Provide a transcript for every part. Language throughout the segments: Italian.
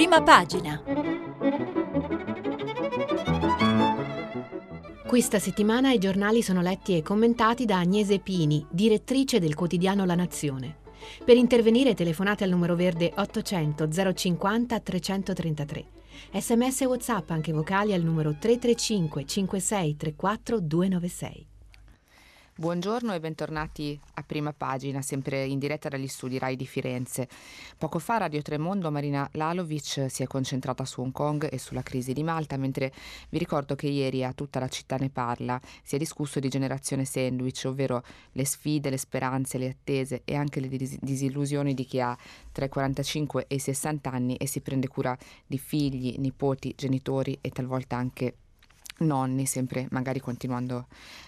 prima pagina. Questa settimana i giornali sono letti e commentati da Agnese Pini, direttrice del quotidiano La Nazione. Per intervenire telefonate al numero verde 800 050 333. Sms e WhatsApp anche vocali al numero 335 56 34 296. Buongiorno e bentornati a prima pagina, sempre in diretta dagli studi RAI di Firenze. Poco fa Radio Tremondo Marina Lalovic si è concentrata su Hong Kong e sulla crisi di Malta, mentre vi ricordo che ieri a tutta la città ne parla si è discusso di generazione sandwich, ovvero le sfide, le speranze, le attese e anche le dis- disillusioni di chi ha tra i 45 e i 60 anni e si prende cura di figli, nipoti, genitori e talvolta anche nonni, sempre magari continuando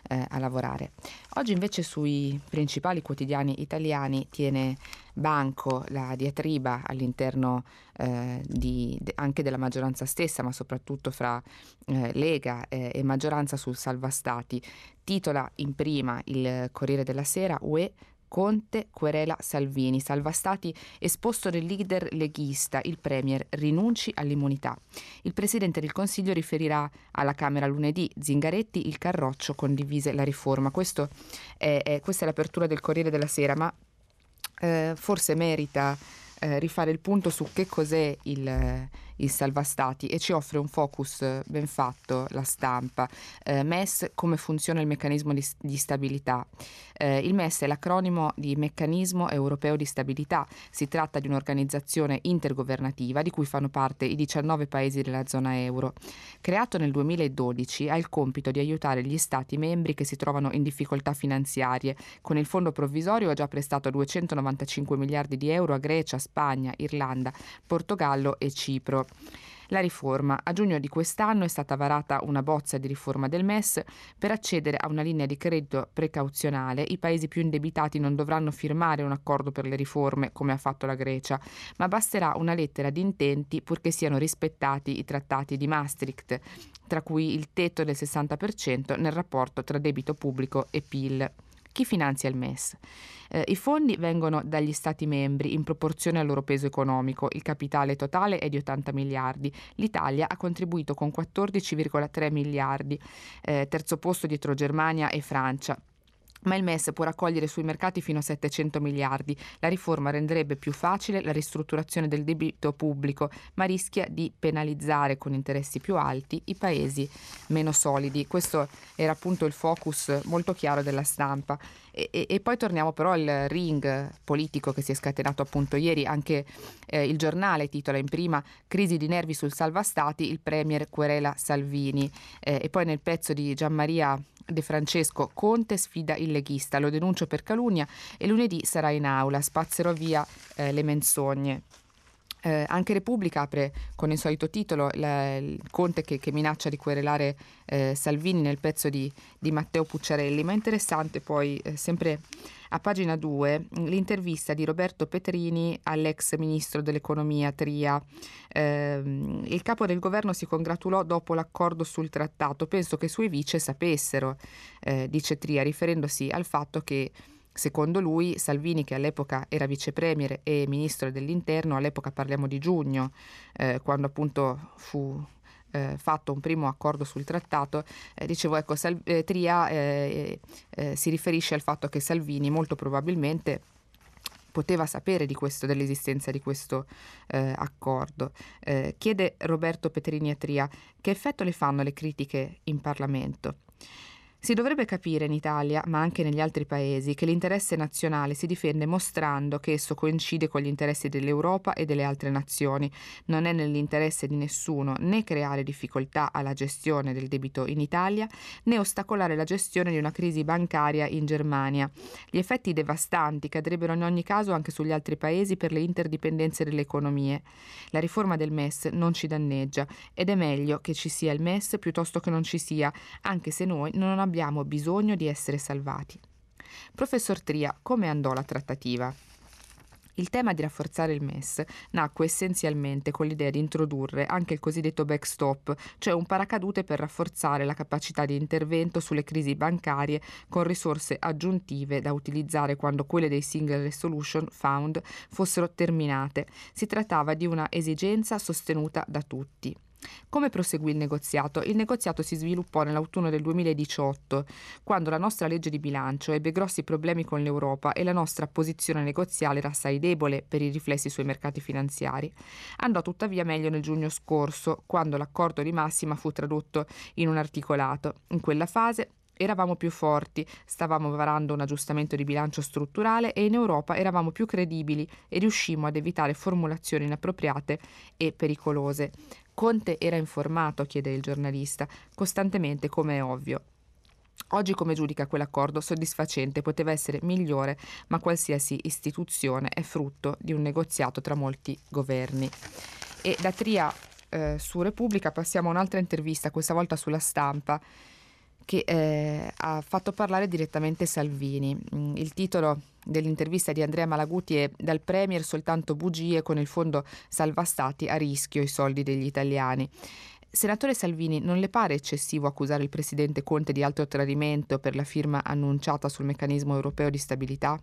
eh, a lavorare. Oggi invece sui principali quotidiani italiani tiene banco la diatriba all'interno eh, di, anche della maggioranza stessa, ma soprattutto fra eh, Lega eh, e maggioranza sul salva stati. Titola in prima il Corriere della Sera UE Conte querela Salvini, salva stati esposto del leader leghista, il Premier rinunci all'immunità. Il Presidente del Consiglio riferirà alla Camera lunedì, Zingaretti, il Carroccio condivise la riforma. È, è, questa è l'apertura del Corriere della Sera, ma eh, forse merita eh, rifare il punto su che cos'è il, il salva stati e ci offre un focus ben fatto la stampa. Eh, MES, come funziona il meccanismo di, di stabilità. Eh, il MES è l'acronimo di Meccanismo Europeo di Stabilità. Si tratta di un'organizzazione intergovernativa di cui fanno parte i 19 paesi della zona euro. Creato nel 2012, ha il compito di aiutare gli Stati membri che si trovano in difficoltà finanziarie. Con il fondo provvisorio ha già prestato 295 miliardi di euro a Grecia, Spagna, Irlanda, Portogallo e Cipro. La riforma. A giugno di quest'anno è stata varata una bozza di riforma del MES. Per accedere a una linea di credito precauzionale, i paesi più indebitati non dovranno firmare un accordo per le riforme, come ha fatto la Grecia, ma basterà una lettera di intenti purché siano rispettati i trattati di Maastricht, tra cui il tetto del 60% nel rapporto tra debito pubblico e PIL. Chi finanzia il MES? Eh, I fondi vengono dagli Stati membri in proporzione al loro peso economico. Il capitale totale è di 80 miliardi. L'Italia ha contribuito con 14,3 miliardi, eh, terzo posto dietro Germania e Francia ma il MES può raccogliere sui mercati fino a 700 miliardi. La riforma renderebbe più facile la ristrutturazione del debito pubblico, ma rischia di penalizzare con interessi più alti i paesi meno solidi. Questo era appunto il focus molto chiaro della stampa. E, e, e poi torniamo però al ring politico che si è scatenato appunto ieri. Anche eh, il giornale titola in prima Crisi di nervi sul salva stati, il premier querela Salvini. Eh, e poi nel pezzo di Gianmaria De Francesco Conte sfida il leghista, lo denuncio per calunnia e lunedì sarà in aula, spazzerò via eh, le menzogne. Eh, anche Repubblica apre con il solito titolo la, il Conte che, che, minaccia di querelare eh, Salvini nel pezzo di, di, Matteo Pucciarelli, ma è interessante poi eh, sempre a pagina 2 l'intervista di Roberto Petrini all'ex ministro dell'economia Tria. Ehm, il capo del governo si congratulò dopo l'accordo sul trattato, penso che i suoi vice sapessero, eh, dice Tria, riferendosi al fatto che Secondo lui, Salvini, che all'epoca era vice premier e ministro dell'interno, all'epoca parliamo di giugno, eh, quando appunto fu eh, fatto un primo accordo sul trattato, eh, dicevo, ecco, Sal- eh, Tria eh, eh, si riferisce al fatto che Salvini molto probabilmente poteva sapere di questo, dell'esistenza di questo eh, accordo. Eh, chiede Roberto Petrini a Tria che effetto le fanno le critiche in Parlamento. Si dovrebbe capire in Italia, ma anche negli altri paesi, che l'interesse nazionale si difende mostrando che esso coincide con gli interessi dell'Europa e delle altre nazioni. Non è nell'interesse di nessuno né creare difficoltà alla gestione del debito in Italia, né ostacolare la gestione di una crisi bancaria in Germania. Gli effetti devastanti cadrebbero in ogni caso anche sugli altri paesi per le interdipendenze delle economie. La riforma del MES non ci danneggia ed è meglio che ci sia il MES piuttosto che non ci sia, anche se noi non abbiamo abbiamo bisogno di essere salvati. Professor Tria, come andò la trattativa? Il tema di rafforzare il MES nacque essenzialmente con l'idea di introdurre anche il cosiddetto backstop, cioè un paracadute per rafforzare la capacità di intervento sulle crisi bancarie con risorse aggiuntive da utilizzare quando quelle dei Single Resolution Fund fossero terminate. Si trattava di una esigenza sostenuta da tutti. Come proseguì il negoziato? Il negoziato si sviluppò nell'autunno del 2018, quando la nostra legge di bilancio ebbe grossi problemi con l'Europa e la nostra posizione negoziale era assai debole per i riflessi sui mercati finanziari. Andò tuttavia meglio nel giugno scorso, quando l'accordo di massima fu tradotto in un articolato. In quella fase eravamo più forti, stavamo varando un aggiustamento di bilancio strutturale e in Europa eravamo più credibili e riuscimmo ad evitare formulazioni inappropriate e pericolose. Conte era informato, chiede il giornalista, costantemente come è ovvio. Oggi come giudica quell'accordo soddisfacente poteva essere migliore, ma qualsiasi istituzione è frutto di un negoziato tra molti governi. E da Tria eh, su Repubblica passiamo a un'altra intervista, questa volta sulla stampa che eh, ha fatto parlare direttamente Salvini. Mm, il titolo dell'intervista di Andrea Malaguti è Dal Premier soltanto bugie con il fondo salva stati a rischio i soldi degli italiani. Senatore Salvini, non le pare eccessivo accusare il presidente Conte di altro tradimento per la firma annunciata sul meccanismo europeo di stabilità?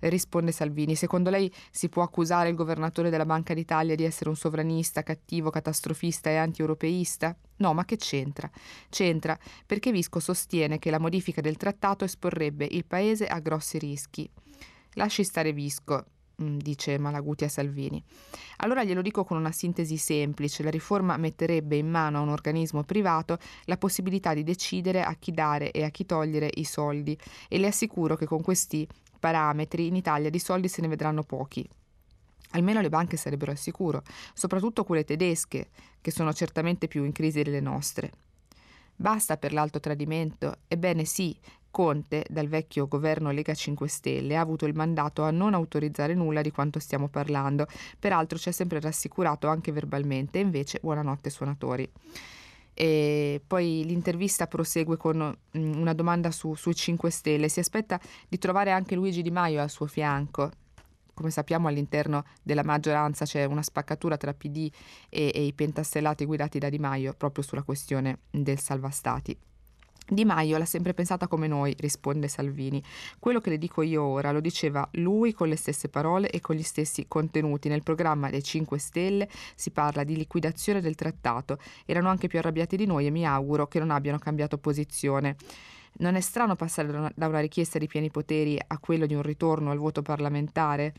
Risponde Salvini, secondo lei si può accusare il governatore della Banca d'Italia di essere un sovranista, cattivo, catastrofista e anti-europeista? No, ma che c'entra? C'entra perché Visco sostiene che la modifica del trattato esporrebbe il paese a grossi rischi. Lasci stare Visco, mm, dice Malaguti a Salvini. Allora glielo dico con una sintesi semplice, la riforma metterebbe in mano a un organismo privato la possibilità di decidere a chi dare e a chi togliere i soldi e le assicuro che con questi parametri in Italia di soldi se ne vedranno pochi. Almeno le banche sarebbero al sicuro, soprattutto quelle tedesche, che sono certamente più in crisi delle nostre. Basta per l'alto tradimento? Ebbene sì, Conte, dal vecchio governo Lega 5 Stelle, ha avuto il mandato a non autorizzare nulla di quanto stiamo parlando, peraltro ci ha sempre rassicurato anche verbalmente, invece buonanotte suonatori. E poi l'intervista prosegue con mm, una domanda su, sui 5 Stelle. Si aspetta di trovare anche Luigi Di Maio al suo fianco. Come sappiamo all'interno della maggioranza c'è una spaccatura tra PD e, e i pentastellati guidati da Di Maio proprio sulla questione del salvastati. Di Maio l'ha sempre pensata come noi, risponde Salvini. Quello che le dico io ora lo diceva lui con le stesse parole e con gli stessi contenuti. Nel programma dei 5 Stelle si parla di liquidazione del trattato. Erano anche più arrabbiati di noi e mi auguro che non abbiano cambiato posizione. Non è strano passare da una richiesta di pieni poteri a quello di un ritorno al voto parlamentare?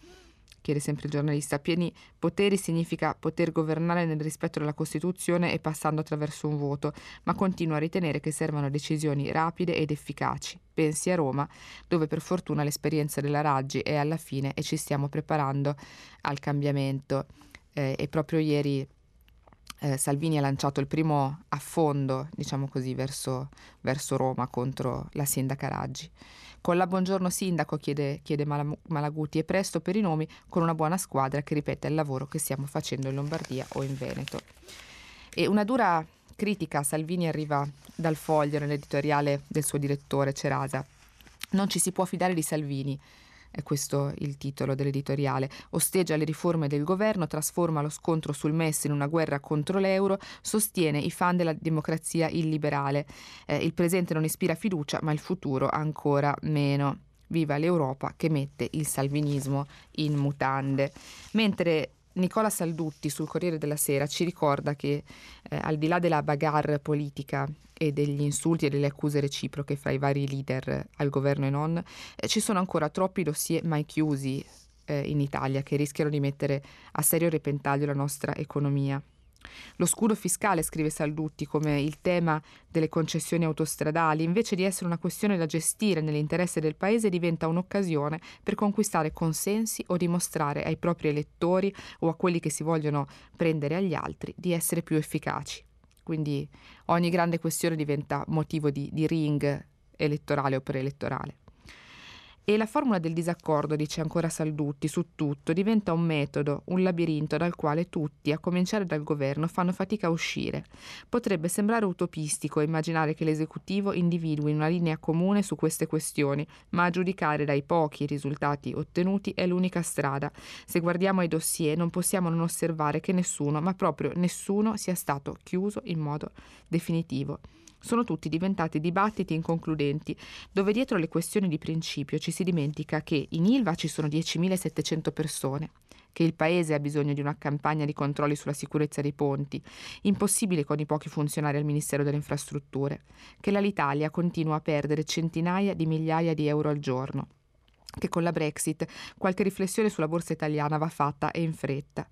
chiede sempre il giornalista, pieni poteri significa poter governare nel rispetto della Costituzione e passando attraverso un voto, ma continua a ritenere che servano decisioni rapide ed efficaci. Pensi a Roma, dove per fortuna l'esperienza della Raggi è alla fine e ci stiamo preparando al cambiamento. Eh, e proprio ieri eh, Salvini ha lanciato il primo affondo, diciamo così, verso, verso Roma contro la sindaca Raggi. Con la buongiorno sindaco, chiede, chiede Malaguti, e presto per i nomi con una buona squadra che ripete il lavoro che stiamo facendo in Lombardia o in Veneto. E una dura critica a Salvini arriva dal foglio nell'editoriale del suo direttore Cerasa. Non ci si può fidare di Salvini è questo il titolo dell'editoriale, osteggia le riforme del governo, trasforma lo scontro sul MES in una guerra contro l'euro, sostiene i fan della democrazia illiberale. Eh, il presente non ispira fiducia, ma il futuro ancora meno. Viva l'Europa che mette il salvinismo in mutande. Mentre Nicola Saldutti sul Corriere della Sera ci ricorda che eh, al di là della bagarre politica e degli insulti e delle accuse reciproche fra i vari leader al governo e non, eh, ci sono ancora troppi dossier mai chiusi eh, in Italia che rischiano di mettere a serio repentaglio la nostra economia. Lo scudo fiscale, scrive Saldutti, come il tema delle concessioni autostradali, invece di essere una questione da gestire nell'interesse del Paese, diventa un'occasione per conquistare consensi o dimostrare ai propri elettori o a quelli che si vogliono prendere agli altri di essere più efficaci. Quindi ogni grande questione diventa motivo di, di ring elettorale o preelettorale. E la formula del disaccordo, dice ancora Saldutti, su tutto diventa un metodo, un labirinto dal quale tutti, a cominciare dal governo, fanno fatica a uscire. Potrebbe sembrare utopistico immaginare che l'esecutivo individui una linea comune su queste questioni, ma a giudicare dai pochi risultati ottenuti è l'unica strada. Se guardiamo ai dossier non possiamo non osservare che nessuno, ma proprio nessuno, sia stato chiuso in modo definitivo sono tutti diventati dibattiti inconcludenti, dove dietro le questioni di principio ci si dimentica che in Ilva ci sono 10.700 persone, che il Paese ha bisogno di una campagna di controlli sulla sicurezza dei ponti, impossibile con i pochi funzionari al Ministero delle Infrastrutture, che l'Italia continua a perdere centinaia di migliaia di euro al giorno che con la Brexit qualche riflessione sulla borsa italiana va fatta e in fretta.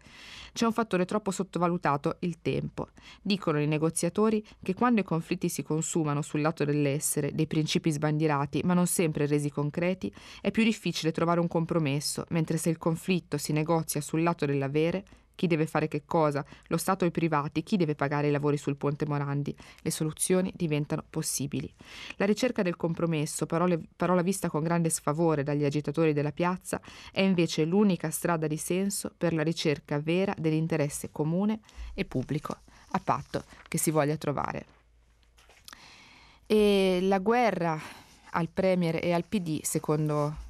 C'è un fattore troppo sottovalutato, il tempo. Dicono i negoziatori che quando i conflitti si consumano sul lato dell'essere, dei principi sbandierati, ma non sempre resi concreti, è più difficile trovare un compromesso, mentre se il conflitto si negozia sul lato dell'avere, chi deve fare che cosa, lo Stato o i privati, chi deve pagare i lavori sul ponte Morandi. Le soluzioni diventano possibili. La ricerca del compromesso, parole, parola vista con grande sfavore dagli agitatori della piazza, è invece l'unica strada di senso per la ricerca vera dell'interesse comune e pubblico, a patto che si voglia trovare. E la guerra al Premier e al PD, secondo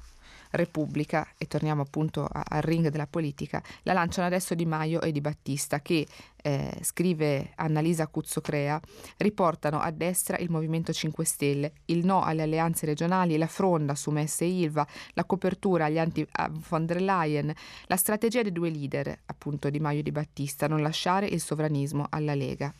Repubblica, e torniamo appunto a, al ring della politica, la lanciano adesso Di Maio e Di Battista che, eh, scrive Annalisa Cuzzocrea, riportano a destra il Movimento 5 Stelle, il no alle alleanze regionali, la fronda su Messe e Ilva, la copertura agli anti von der Leyen, la strategia dei due leader, appunto Di Maio e Di Battista, non lasciare il sovranismo alla Lega.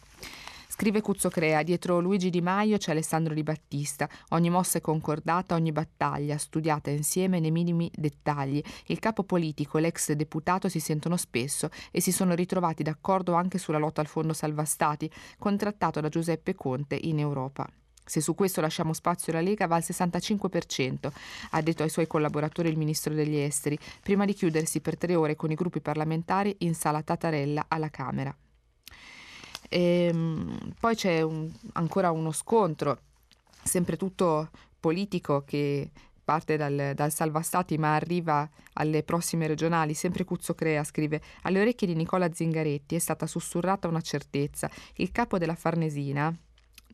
Scrive Cuzzo Crea, dietro Luigi Di Maio c'è Alessandro Di Battista, ogni mossa è concordata, ogni battaglia studiata insieme nei minimi dettagli. Il capo politico e l'ex deputato si sentono spesso e si sono ritrovati d'accordo anche sulla lotta al fondo salva stati, contrattato da Giuseppe Conte in Europa. Se su questo lasciamo spazio alla Lega va al 65%, ha detto ai suoi collaboratori il ministro degli esteri, prima di chiudersi per tre ore con i gruppi parlamentari in sala Tatarella alla Camera. E, ehm, poi c'è un, ancora uno scontro, sempre tutto politico, che parte dal, dal Salvastati ma arriva alle prossime regionali. Sempre Cuzzo Crea scrive: Alle orecchie di Nicola Zingaretti è stata sussurrata una certezza. Il capo della Farnesina,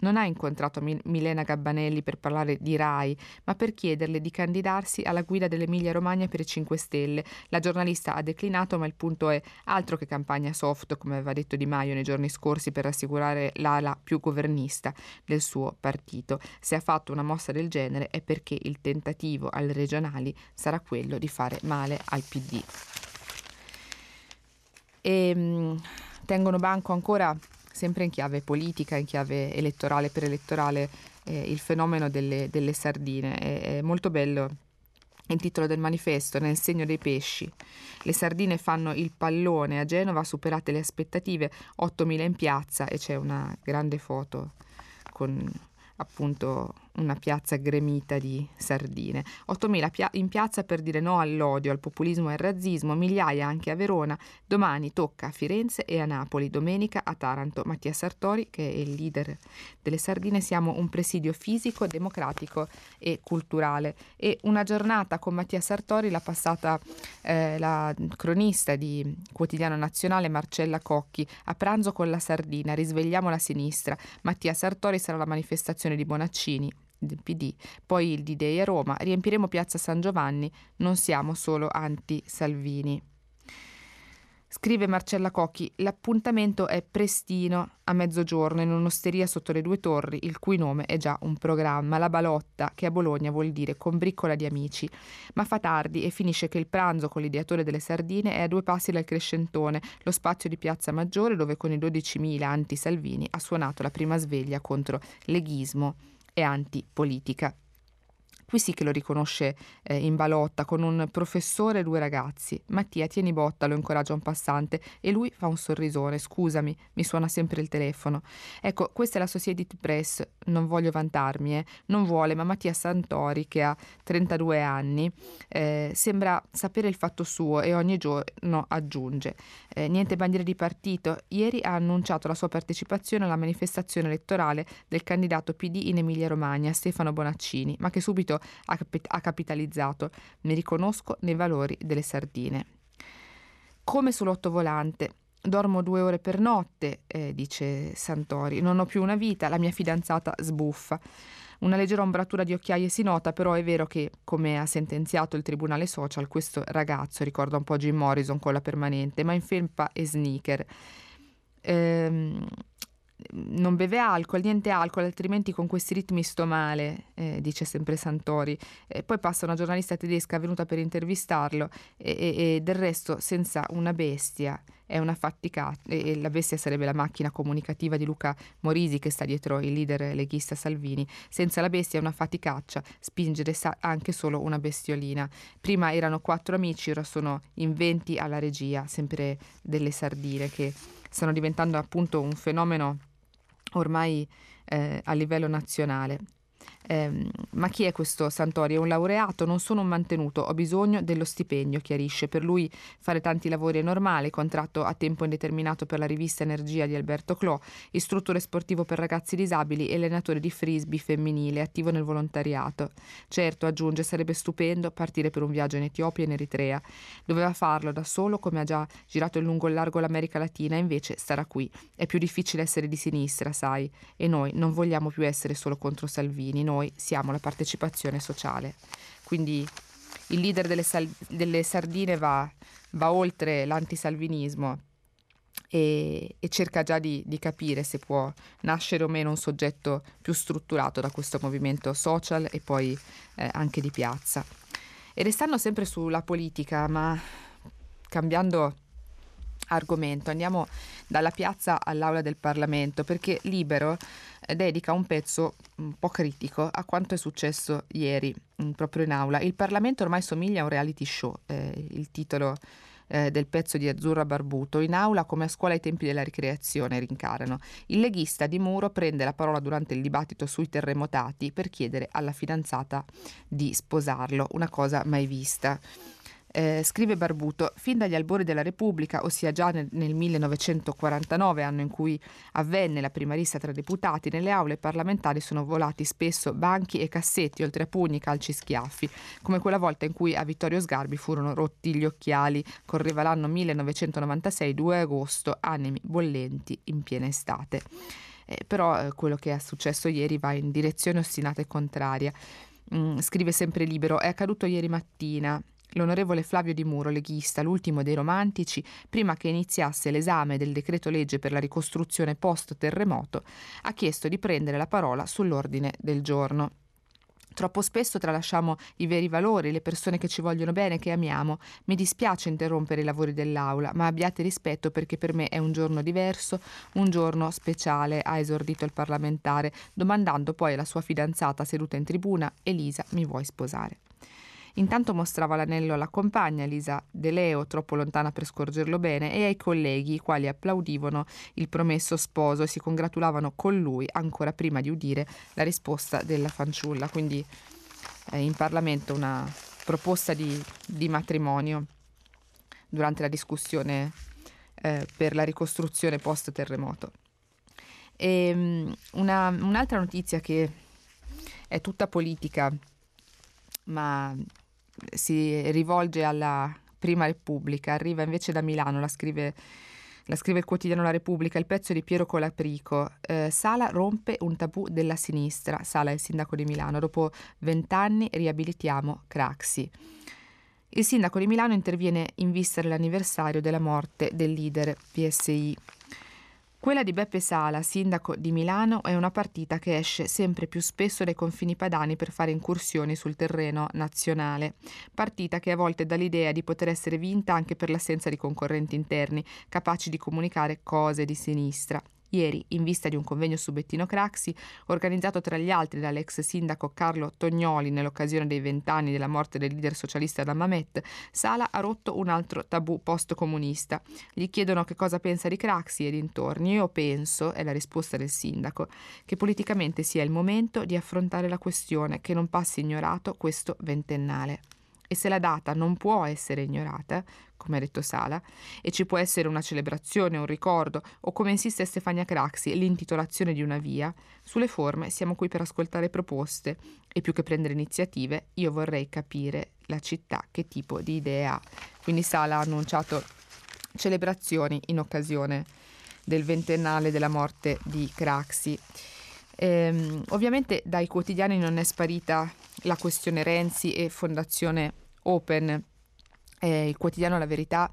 non ha incontrato Milena Gabbanelli per parlare di RAI, ma per chiederle di candidarsi alla guida dell'Emilia-Romagna per i 5 Stelle. La giornalista ha declinato, ma il punto è altro che campagna soft, come aveva detto Di Maio nei giorni scorsi per rassicurare l'ala più governista del suo partito. Se ha fatto una mossa del genere è perché il tentativo alle regionali sarà quello di fare male al PD. E, mh, tengono banco ancora sempre in chiave politica, in chiave elettorale per elettorale, eh, il fenomeno delle, delle sardine. È, è molto bello il titolo del manifesto, nel segno dei pesci. Le sardine fanno il pallone a Genova, superate le aspettative, 8.000 in piazza e c'è una grande foto con appunto una piazza gremita di sardine. 8.000 pia- in piazza per dire no all'odio, al populismo e al razzismo, migliaia anche a Verona. Domani tocca a Firenze e a Napoli, domenica a Taranto. Mattia Sartori, che è il leader delle sardine, siamo un presidio fisico, democratico e culturale. E una giornata con Mattia Sartori l'ha passata eh, la cronista di Quotidiano Nazionale Marcella Cocchi a pranzo con la sardina. Risvegliamo la sinistra. Mattia Sartori sarà la manifestazione di Bonaccini del PD, poi il D-Day a Roma, riempiremo Piazza San Giovanni, non siamo solo anti-Salvini. Scrive Marcella Cocchi, l'appuntamento è prestino a mezzogiorno in un'osteria sotto le due torri, il cui nome è già un programma, La Balotta, che a Bologna vuol dire combriccola di amici. Ma fa tardi e finisce che il pranzo con l'ideatore delle sardine è a due passi dal Crescentone, lo spazio di Piazza Maggiore dove con i 12.000 anti-Salvini ha suonato la prima sveglia contro leghismo e antipolitica. Qui sì che lo riconosce eh, in balotta con un professore e due ragazzi. Mattia, tieni botta, lo incoraggia un passante e lui fa un sorrisone. Scusami, mi suona sempre il telefono. Ecco, questa è la Society Press, non voglio vantarmi, eh. non vuole, ma Mattia Santori, che ha 32 anni, eh, sembra sapere il fatto suo e ogni giorno aggiunge. Eh, niente bandiere di partito. Ieri ha annunciato la sua partecipazione alla manifestazione elettorale del candidato PD in Emilia-Romagna, Stefano Bonaccini, ma che subito ha, ha capitalizzato. Mi riconosco nei valori delle sardine. Come sull'ottovolante, Dormo due ore per notte, eh, dice Santori. Non ho più una vita, la mia fidanzata sbuffa. Una leggera ombratura di occhiaie si nota, però è vero che, come ha sentenziato il tribunale social, questo ragazzo ricorda un po' Jim Morrison con la permanente, ma in felpa e sneaker. Ehm, non beve alcol, niente alcol, altrimenti con questi ritmi sto male, eh, dice sempre Santori. E poi passa una giornalista tedesca venuta per intervistarlo e, e, e del resto senza una bestia è una fatica e la bestia sarebbe la macchina comunicativa di Luca Morisi che sta dietro il leader leghista Salvini. Senza la bestia è una faticaccia spingere anche solo una bestiolina. Prima erano quattro amici, ora sono in venti alla regia, sempre delle sardine che stanno diventando appunto un fenomeno ormai eh, a livello nazionale. Eh, ma chi è questo Santori? È un laureato, non sono un mantenuto, ho bisogno dello stipendio, chiarisce. Per lui fare tanti lavori è normale, contratto a tempo indeterminato per la rivista Energia di Alberto Clò, istruttore sportivo per ragazzi disabili e allenatore di frisbee femminile, attivo nel volontariato. Certo, aggiunge, sarebbe stupendo partire per un viaggio in Etiopia e in Eritrea. Doveva farlo da solo, come ha già girato in lungo e largo l'America Latina, invece starà qui. È più difficile essere di sinistra, sai, e noi non vogliamo più essere solo contro Salvini, noi siamo la partecipazione sociale. Quindi il leader delle, sal- delle sardine va, va, oltre l'antisalvinismo e, e cerca già di, di, capire se può nascere o meno un soggetto più strutturato da questo movimento social e poi eh, anche di piazza. E restando sempre sulla politica, ma cambiando argomento, andiamo dalla piazza all'aula del Parlamento perché Libero dedica un pezzo un po' critico a quanto è successo ieri mm, proprio in aula. Il Parlamento ormai somiglia a un reality show, eh, il titolo eh, del pezzo di Azzurra Barbuto, in aula come a scuola ai tempi della ricreazione, rincarano. Il leghista di Muro prende la parola durante il dibattito sui terremotati per chiedere alla fidanzata di sposarlo, una cosa mai vista. Eh, scrive Barbuto, fin dagli albori della Repubblica, ossia già nel, nel 1949, anno in cui avvenne la prima rissa tra deputati, nelle aule parlamentari sono volati spesso banchi e cassetti, oltre a pugni, calci e schiaffi, come quella volta in cui a Vittorio Sgarbi furono rotti gli occhiali. Correva l'anno 1996, 2 agosto, animi bollenti in piena estate. Eh, però eh, quello che è successo ieri va in direzione ostinata e contraria. Mm, scrive sempre libero, è accaduto ieri mattina, L'onorevole Flavio Di Muro, leghista, l'ultimo dei romantici, prima che iniziasse l'esame del decreto legge per la ricostruzione post-terremoto, ha chiesto di prendere la parola sull'ordine del giorno. Troppo spesso tralasciamo i veri valori, le persone che ci vogliono bene, che amiamo. Mi dispiace interrompere i lavori dell'Aula, ma abbiate rispetto perché per me è un giorno diverso, un giorno speciale, ha esordito il parlamentare, domandando poi alla sua fidanzata seduta in tribuna, Elisa, mi vuoi sposare? Intanto mostrava l'anello alla compagna, Lisa De Leo, troppo lontana per scorgerlo bene, e ai colleghi, i quali applaudivano il promesso sposo e si congratulavano con lui ancora prima di udire la risposta della fanciulla. Quindi eh, in Parlamento una proposta di, di, matrimonio durante la discussione eh, per la ricostruzione post-terremoto. E, um, una, un'altra notizia che è tutta politica, ma si rivolge alla Prima Repubblica, arriva invece da Milano, la scrive, la scrive il quotidiano La Repubblica, il pezzo di Piero Colaprico. Eh, Sala rompe un tabù della sinistra, Sala è il sindaco di Milano, dopo vent'anni riabilitiamo Craxi. Il sindaco di Milano interviene in vista dell'anniversario della morte del leader PSI. Quella di Beppe Sala, sindaco di Milano, è una partita che esce sempre più spesso dai confini padani per fare incursioni sul terreno nazionale. Partita che a volte dà l'idea di poter essere vinta anche per l'assenza di concorrenti interni, capaci di comunicare cose di sinistra. Ieri, in vista di un convegno su Bettino Craxi, organizzato tra gli altri dall'ex sindaco Carlo Tognoli nell'occasione dei vent'anni della morte del leader socialista da Mamet, Sala ha rotto un altro tabù post-comunista. Gli chiedono che cosa pensa di Craxi e dintorni. Io penso, è la risposta del sindaco, che politicamente sia il momento di affrontare la questione, che non passi ignorato questo ventennale. E se la data non può essere ignorata, come ha detto Sala, e ci può essere una celebrazione, un ricordo, o come insiste Stefania Craxi, l'intitolazione di una via, sulle forme siamo qui per ascoltare proposte e più che prendere iniziative, io vorrei capire la città che tipo di idee ha. Quindi Sala ha annunciato celebrazioni in occasione del ventennale della morte di Craxi. Ehm, ovviamente dai quotidiani non è sparita la questione Renzi e Fondazione Open. Eh, il quotidiano La Verità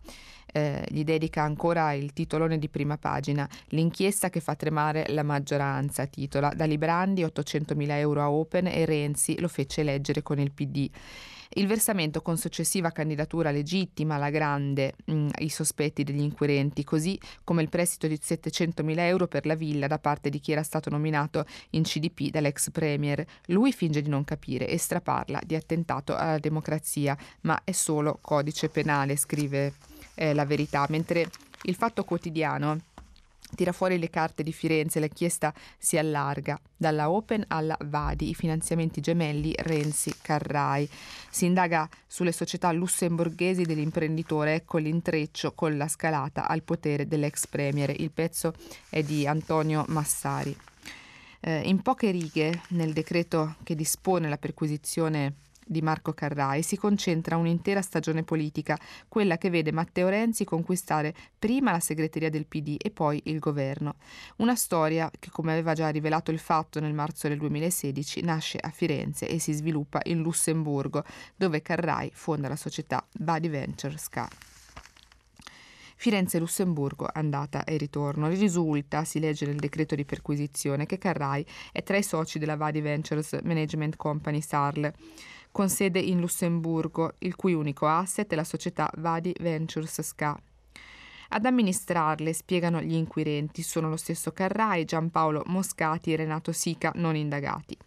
eh, gli dedica ancora il titolone di prima pagina, l'inchiesta che fa tremare la maggioranza, titola Da Librandi 800.000 euro a Open e Renzi lo fece eleggere con il PD. Il versamento con successiva candidatura legittima alla grande mh, mm, i sospetti degli inquirenti, così come il prestito di 700.000 euro per la villa da parte di chi era stato nominato in CDP dall'ex premier. Lui finge di non capire e straparla di attentato alla democrazia, ma è solo codice penale, scrive eh, la verità, mentre il fatto quotidiano Tira fuori le carte di Firenze, l'inchiesta si allarga dalla Open alla Vadi, i finanziamenti gemelli Renzi Carrai. Si indaga sulle società lussemburghesi dell'imprenditore, ecco l'intreccio con la scalata al potere dell'ex premier. Il pezzo è di Antonio Massari. Eh, in poche righe, nel decreto che dispone la perquisizione di Marco Carrai si concentra un'intera stagione politica, quella che vede Matteo Renzi conquistare prima la segreteria del PD e poi il governo. Una storia che, come aveva già rivelato il fatto nel marzo del 2016, nasce a Firenze e si sviluppa in Lussemburgo, dove Carrai fonda la società Body Venture SCA. Firenze-Lussemburgo, andata e ritorno. Risulta, si legge nel decreto di perquisizione, che Carrai è tra i soci della Vadi Ventures Management Company SARL con sede in Lussemburgo, il cui unico asset è la società Vadi Ventures SCA. Ad amministrarle, spiegano gli inquirenti, sono lo stesso Carrai, Giampaolo Moscati e Renato Sica, non indagati.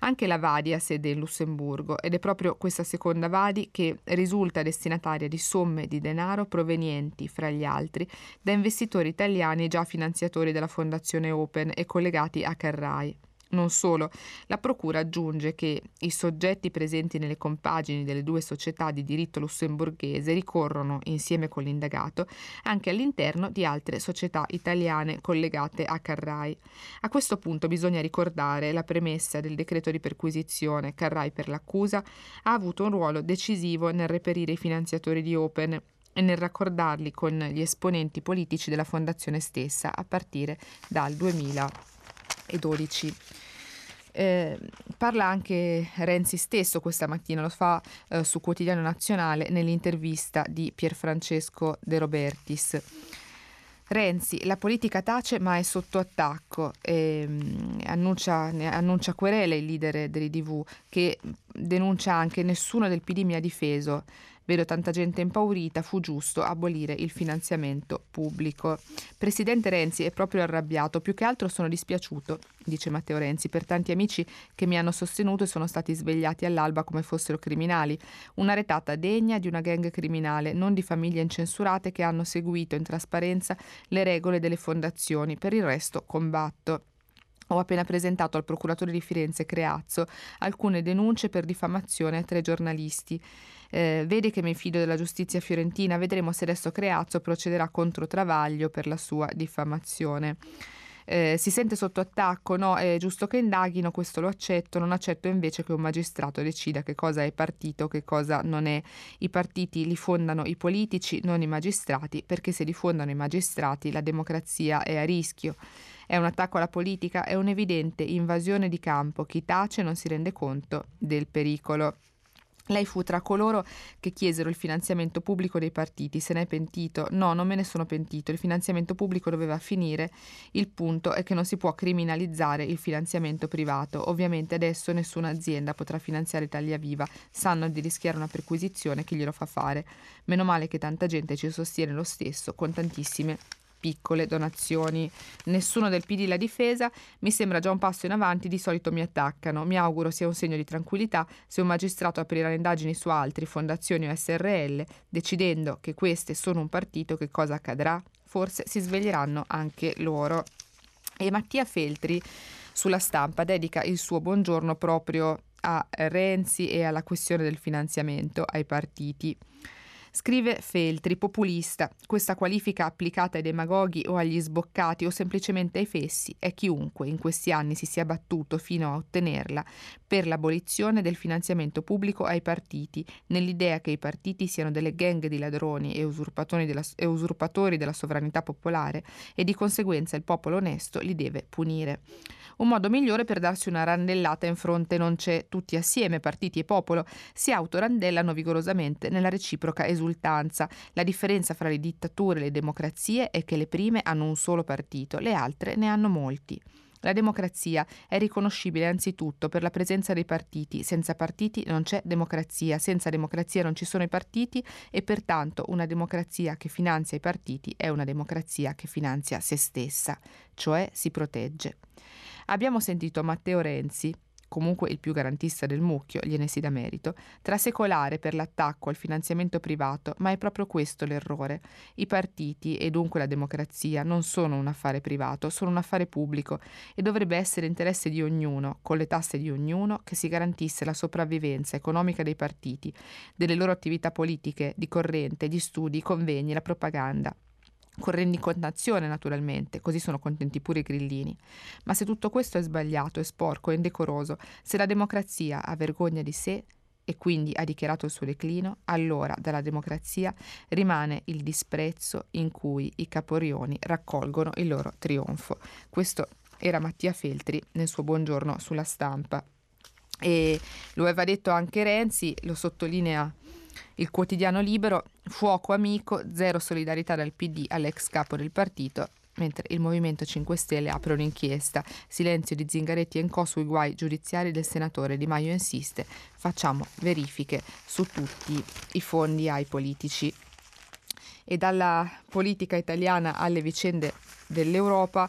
Anche la Vadi ha sede in Lussemburgo ed è proprio questa seconda Vadi che risulta destinataria di somme di denaro provenienti, fra gli altri, da investitori italiani già finanziatori della Fondazione Open e collegati a Carrai. Non solo, la Procura aggiunge che i soggetti presenti nelle compagini delle due società di diritto lussemburghese ricorrono, insieme con l'indagato, anche all'interno di altre società italiane collegate a Carrai. A questo punto bisogna ricordare la premessa del decreto di perquisizione. Carrai per l'accusa ha avuto un ruolo decisivo nel reperire i finanziatori di Open e nel raccordarli con gli esponenti politici della fondazione stessa a partire dal 2000 2012. Eh, parla anche Renzi stesso questa mattina, lo fa eh, su Quotidiano Nazionale nell'intervista di Pierfrancesco De Robertis. Renzi, la politica tace ma è sotto attacco, e, um, annuncia, annuncia querele il leader dell'IDV che denuncia anche nessuno del PD mi ha difeso. Vedo tanta gente impaurita, fu giusto abolire il finanziamento pubblico. Presidente Renzi è proprio arrabbiato, più che altro sono dispiaciuto, dice Matteo Renzi, per tanti amici che mi hanno sostenuto e sono stati svegliati all'alba come fossero criminali. Una retata degna di una gang criminale, non di famiglie incensurate che hanno seguito in trasparenza le regole delle fondazioni. Per il resto combatto. Ho appena presentato al procuratore di Firenze Creazzo alcune denunce per diffamazione a tre giornalisti. Eh, vede che mi fido della giustizia fiorentina, vedremo se adesso Creazzo procederà contro Travaglio per la sua diffamazione. Eh, si sente sotto attacco, no, è giusto che indaghino, questo lo accetto, non accetto invece che un magistrato decida che cosa è partito, che cosa non è. I partiti li fondano i politici, non i magistrati, perché se li fondano i magistrati la democrazia è a rischio. È un attacco alla politica, è un'evidente invasione di campo. Chi tace non si rende conto del pericolo. Lei fu tra coloro che chiesero il finanziamento pubblico dei partiti. Se ne è pentito? No, non me ne sono pentito. Il finanziamento pubblico doveva finire. Il punto è che non si può criminalizzare il finanziamento privato. Ovviamente adesso nessuna azienda potrà finanziare Italia Viva. Sanno di rischiare una perquisizione che glielo fa fare. Meno male che tanta gente ci sostiene lo stesso con tantissime piccole donazioni. Nessuno del PD la difesa, mi sembra già un passo in avanti, di solito mi attaccano. Mi auguro sia un segno di tranquillità se un magistrato aprirà le indagini su altri, fondazioni o SRL, decidendo che queste sono un partito, che cosa accadrà? Forse si sveglieranno anche loro. E Mattia Feltri sulla stampa dedica il suo buongiorno proprio a Renzi e alla questione del finanziamento ai partiti. Scrive Feltri, populista. Questa qualifica applicata ai demagoghi o agli sboccati o semplicemente ai fessi è chiunque in questi anni si sia battuto fino a ottenerla per l'abolizione del finanziamento pubblico ai partiti, nell'idea che i partiti siano delle gang di ladroni e usurpatori della, e usurpatori della sovranità popolare e di conseguenza il popolo onesto li deve punire. Un modo migliore per darsi una randellata in fronte non c'è, tutti assieme, partiti e popolo, si autorandellano vigorosamente nella reciproca esultanza. La differenza fra le dittature e le democrazie è che le prime hanno un solo partito, le altre ne hanno molti. La democrazia è riconoscibile anzitutto per la presenza dei partiti. Senza partiti non c'è democrazia, senza democrazia non ci sono i partiti e pertanto una democrazia che finanzia i partiti è una democrazia che finanzia se stessa, cioè si protegge. Abbiamo sentito Matteo Renzi, comunque il più garantista del mucchio, gliene si dà merito, trasecolare per l'attacco al finanziamento privato, ma è proprio questo l'errore. I partiti e dunque la democrazia non sono un affare privato, sono un affare pubblico e dovrebbe essere interesse di ognuno, con le tasse di ognuno, che si garantisse la sopravvivenza economica dei partiti, delle loro attività politiche, di corrente, di studi, convegni, la propaganda con rendicontazione naturalmente, così sono contenti pure i grillini. Ma se tutto questo è sbagliato, è sporco, è indecoroso, se la democrazia ha vergogna di sé e quindi ha dichiarato il suo declino, allora dalla democrazia rimane il disprezzo in cui i caporioni raccolgono il loro trionfo. Questo era Mattia Feltri nel suo buongiorno sulla stampa. E lo aveva detto anche Renzi, lo sottolinea il quotidiano libero, fuoco amico, zero solidarietà dal PD all'ex capo del partito, mentre il Movimento 5 Stelle apre un'inchiesta. Silenzio di Zingaretti e Co sui guai giudiziari del senatore Di Maio insiste. Facciamo verifiche su tutti i fondi ai politici. E dalla politica italiana alle vicende dell'Europa,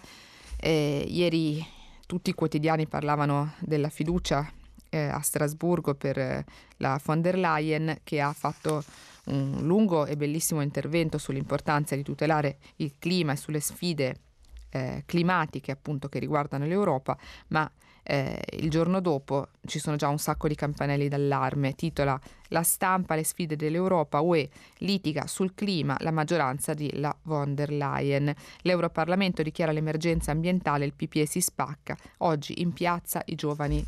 eh, ieri tutti i quotidiani parlavano della fiducia eh, a Strasburgo per eh, la von der Leyen che ha fatto un lungo e bellissimo intervento sull'importanza di tutelare il clima e sulle sfide eh, climatiche appunto che riguardano l'Europa, ma eh, il giorno dopo ci sono già un sacco di campanelli d'allarme, titola La stampa, le sfide dell'Europa, UE litiga sul clima, la maggioranza di la von der Leyen. L'Europarlamento dichiara l'emergenza ambientale, il PPE si spacca, oggi in piazza i giovani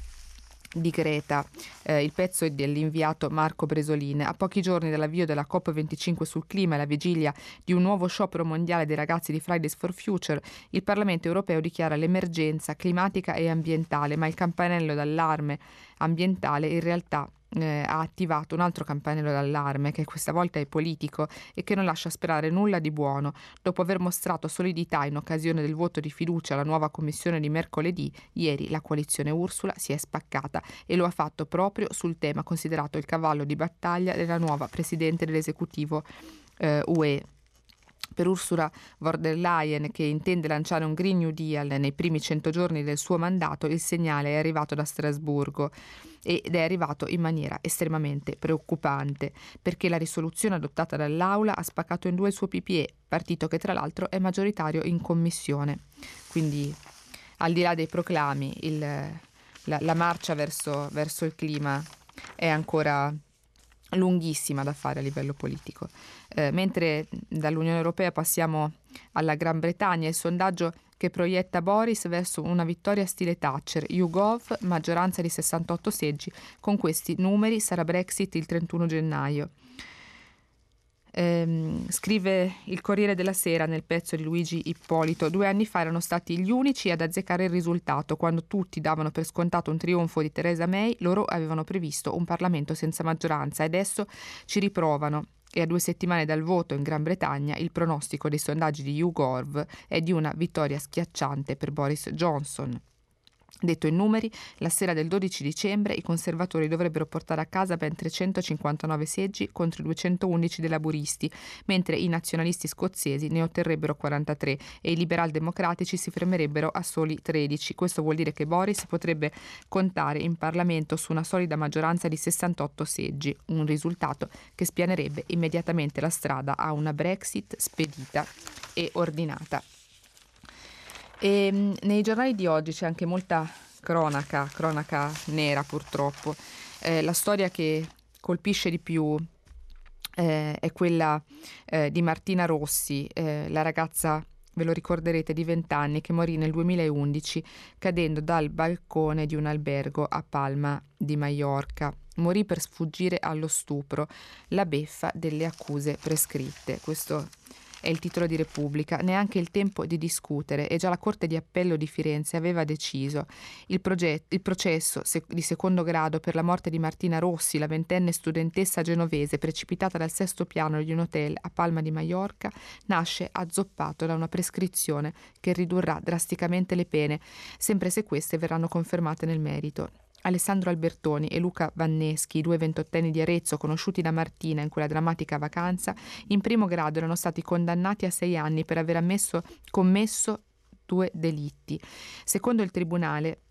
di Greta. Eh, il pezzo è dell'inviato Marco Bresolin. A pochi giorni dall'avvio della COP25 sul clima e la vigilia di un nuovo sciopero mondiale dei ragazzi di Fridays for Future, il Parlamento europeo dichiara l'emergenza climatica e ambientale, ma il campanello d'allarme ambientale in realtà eh, ha attivato un altro campanello d'allarme che questa volta è politico e che non lascia sperare nulla di buono. Dopo aver mostrato solidità in occasione del voto di fiducia alla nuova commissione di mercoledì, ieri la coalizione Ursula si è spaccata e lo ha fatto proprio sul tema considerato il cavallo di battaglia della nuova presidente dell'esecutivo eh, UE per Ursula von der Leyen, che intende lanciare un Green New Deal nei primi 100 giorni del suo mandato, il segnale è arrivato da Strasburgo ed è arrivato in maniera estremamente preoccupante, perché la risoluzione adottata dall'Aula ha spaccato in due il suo PPE, partito che tra l'altro è maggioritario in commissione. Quindi, al di là dei proclami, il, la, la, marcia verso, verso il clima è ancora lunghissima da fare a livello politico. Eh, mentre dall'Unione Europea passiamo alla Gran Bretagna, il sondaggio che proietta Boris verso una vittoria stile Thatcher, YouGov, maggioranza di 68 seggi, con questi numeri sarà Brexit il 31 gennaio. Ehm, scrive il Corriere della Sera nel pezzo di Luigi Ippolito, due anni fa erano stati gli unici ad azzeccare il risultato. Quando tutti davano per scontato un trionfo di Theresa May, loro avevano previsto un Parlamento senza maggioranza e adesso ci riprovano. E a due settimane dal voto in Gran Bretagna il pronostico dei sondaggi di YouGov è di una vittoria schiacciante per Boris Johnson. Detto in numeri, la sera del 12 dicembre i conservatori dovrebbero portare a casa ben 359 seggi contro i 211 dei laburisti, mentre i nazionalisti scozzesi ne otterrebbero 43 e i liberal-democratici si fermerebbero a soli 13. Questo vuol dire che Boris potrebbe contare in Parlamento su una solida maggioranza di 68 seggi, un risultato che spianerebbe immediatamente la strada a una Brexit spedita e ordinata. E ehm, nei giornali di oggi c'è anche molta cronaca, cronaca nera purtroppo. Eh, la storia che colpisce di più eh, è quella eh, di Martina Rossi, eh, la ragazza ve lo ricorderete, di 20 anni, che morì nel 2011 cadendo dal balcone di un albergo a Palma di Maiorca. Morì per sfuggire allo stupro, la beffa delle accuse prescritte. Questo è il titolo di Repubblica, neanche il tempo di discutere e già la Corte di Appello di Firenze aveva deciso. Il, progetto, il processo se, di secondo grado per la morte di Martina Rossi, la ventenne studentessa genovese precipitata dal sesto piano di un hotel a Palma di Maiorca, nasce azzoppato da una prescrizione che ridurrà drasticamente le pene, sempre se queste verranno confermate nel merito. Alessandro Albertoni e Luca Vanneschi, due ventottenni di Arezzo conosciuti da Martina in quella drammatica vacanza, in primo grado erano stati condannati a sei anni per aver ammesso, commesso due delitti. Secondo il tribunale,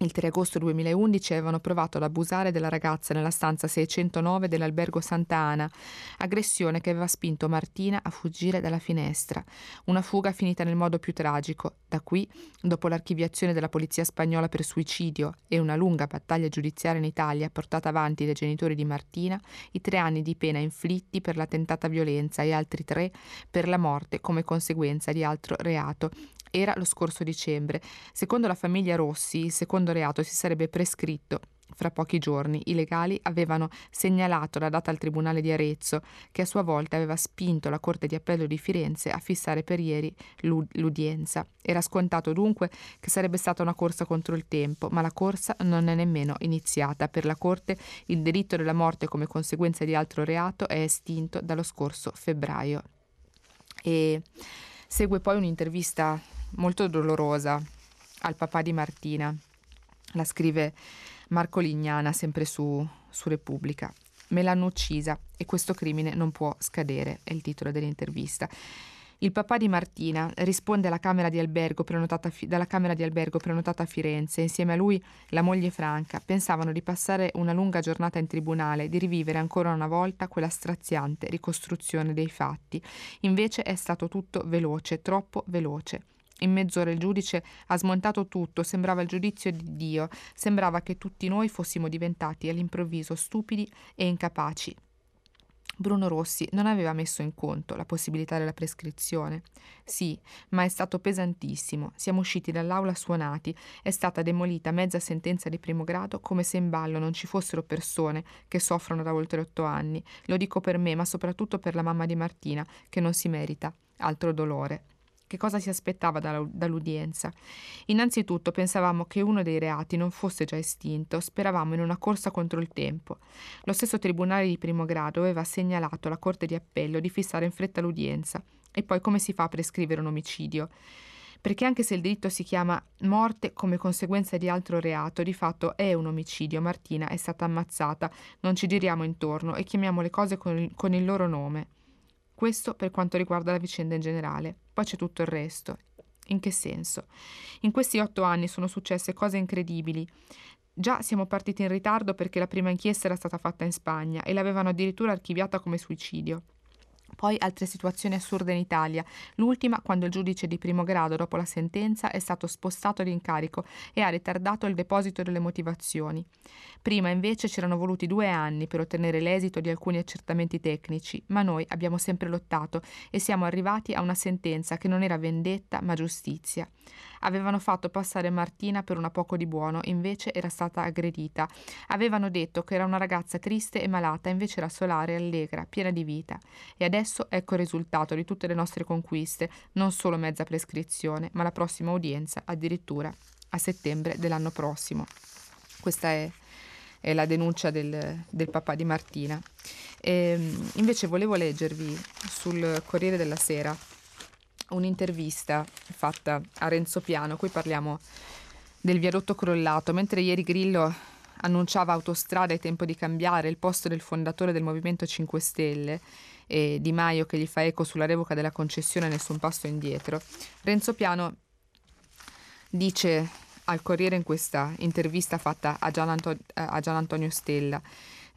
il 3 agosto 2011 avevano provato ad abusare della ragazza nella stanza 609 dell'albergo Santa Ana, aggressione che aveva spinto Martina a fuggire dalla finestra. Una fuga finita nel modo più tragico. Da qui, dopo l'archiviazione della polizia spagnola per suicidio e una lunga battaglia giudiziaria in Italia portata avanti dai genitori di Martina, i tre anni di pena inflitti per la tentata violenza e altri tre per la morte come conseguenza di altro reato era lo scorso dicembre. Secondo la famiglia Rossi, il secondo reato si sarebbe prescritto fra pochi giorni i legali avevano segnalato la data al Tribunale di Arezzo, che a sua volta aveva spinto la Corte di Appello di Firenze a fissare per ieri l'udienza. Era scontato dunque che sarebbe stata una corsa contro il tempo, ma la corsa non è nemmeno iniziata. Per la Corte il delitto della morte come conseguenza di altro reato è estinto dallo scorso febbraio. E segue poi un'intervista molto dolorosa al papà di Martina. La scrive Marco Lignana, sempre su, su Repubblica. Me l'hanno uccisa e questo crimine non può scadere, è il titolo dell'intervista. Il papà di Martina risponde alla camera di fi- dalla camera di albergo prenotata a Firenze. Insieme a lui la moglie Franca pensavano di passare una lunga giornata in tribunale, di rivivere ancora una volta quella straziante ricostruzione dei fatti. Invece è stato tutto veloce, troppo veloce. In mezz'ora il giudice ha smontato tutto, sembrava il giudizio di Dio, sembrava che tutti noi fossimo diventati all'improvviso stupidi e incapaci. Bruno Rossi non aveva messo in conto la possibilità della prescrizione. Sì, ma è stato pesantissimo. Siamo usciti dall'aula suonati. È stata demolita mezza sentenza di primo grado come se in ballo non ci fossero persone che soffrono da oltre otto anni. Lo dico per me, ma soprattutto per la mamma di Martina, che non si merita altro dolore. Che cosa si aspettava dall'udienza? Innanzitutto pensavamo che uno dei reati non fosse già estinto, speravamo in una corsa contro il tempo. Lo stesso tribunale di primo grado aveva segnalato alla Corte di Appello di fissare in fretta l'udienza. E poi come si fa a prescrivere un omicidio? Perché anche se il delitto si chiama morte come conseguenza di altro reato, di fatto è un omicidio. Martina è stata ammazzata, non ci giriamo intorno e chiamiamo le cose con il, con il loro nome. Questo per quanto riguarda la vicenda in generale. Poi c'è tutto il resto. In che senso? In questi otto anni sono successe cose incredibili. Già siamo partiti in ritardo perché la prima inchiesta era stata fatta in Spagna e l'avevano addirittura archiviata come suicidio. Poi altre situazioni assurde in Italia, l'ultima quando il giudice di primo grado dopo la sentenza è stato spostato d'incarico e ha ritardato il deposito delle motivazioni. Prima invece c'erano voluti due anni per ottenere l'esito di alcuni accertamenti tecnici, ma noi abbiamo sempre lottato e siamo arrivati a una sentenza che non era vendetta ma giustizia. Avevano fatto passare Martina per una poco di buono, invece era stata aggredita. Avevano detto che era una ragazza triste e malata, invece era solare, allegra, piena di vita. E adesso ecco il risultato di tutte le nostre conquiste, non solo mezza prescrizione, ma la prossima udienza addirittura a settembre dell'anno prossimo. Questa è, è la denuncia del, del, papà di Martina. E, ehm, invece volevo leggervi sul Corriere della Sera un'intervista fatta a Renzo Piano, qui parliamo del viadotto crollato, mentre ieri Grillo annunciava autostrada e tempo di cambiare il posto del fondatore del Movimento 5 Stelle e Di Maio che gli fa eco sulla revoca della concessione nessun passo indietro. Renzo Piano dice al Corriere in questa intervista fatta a Gian, Anto- a Gian Antonio Stella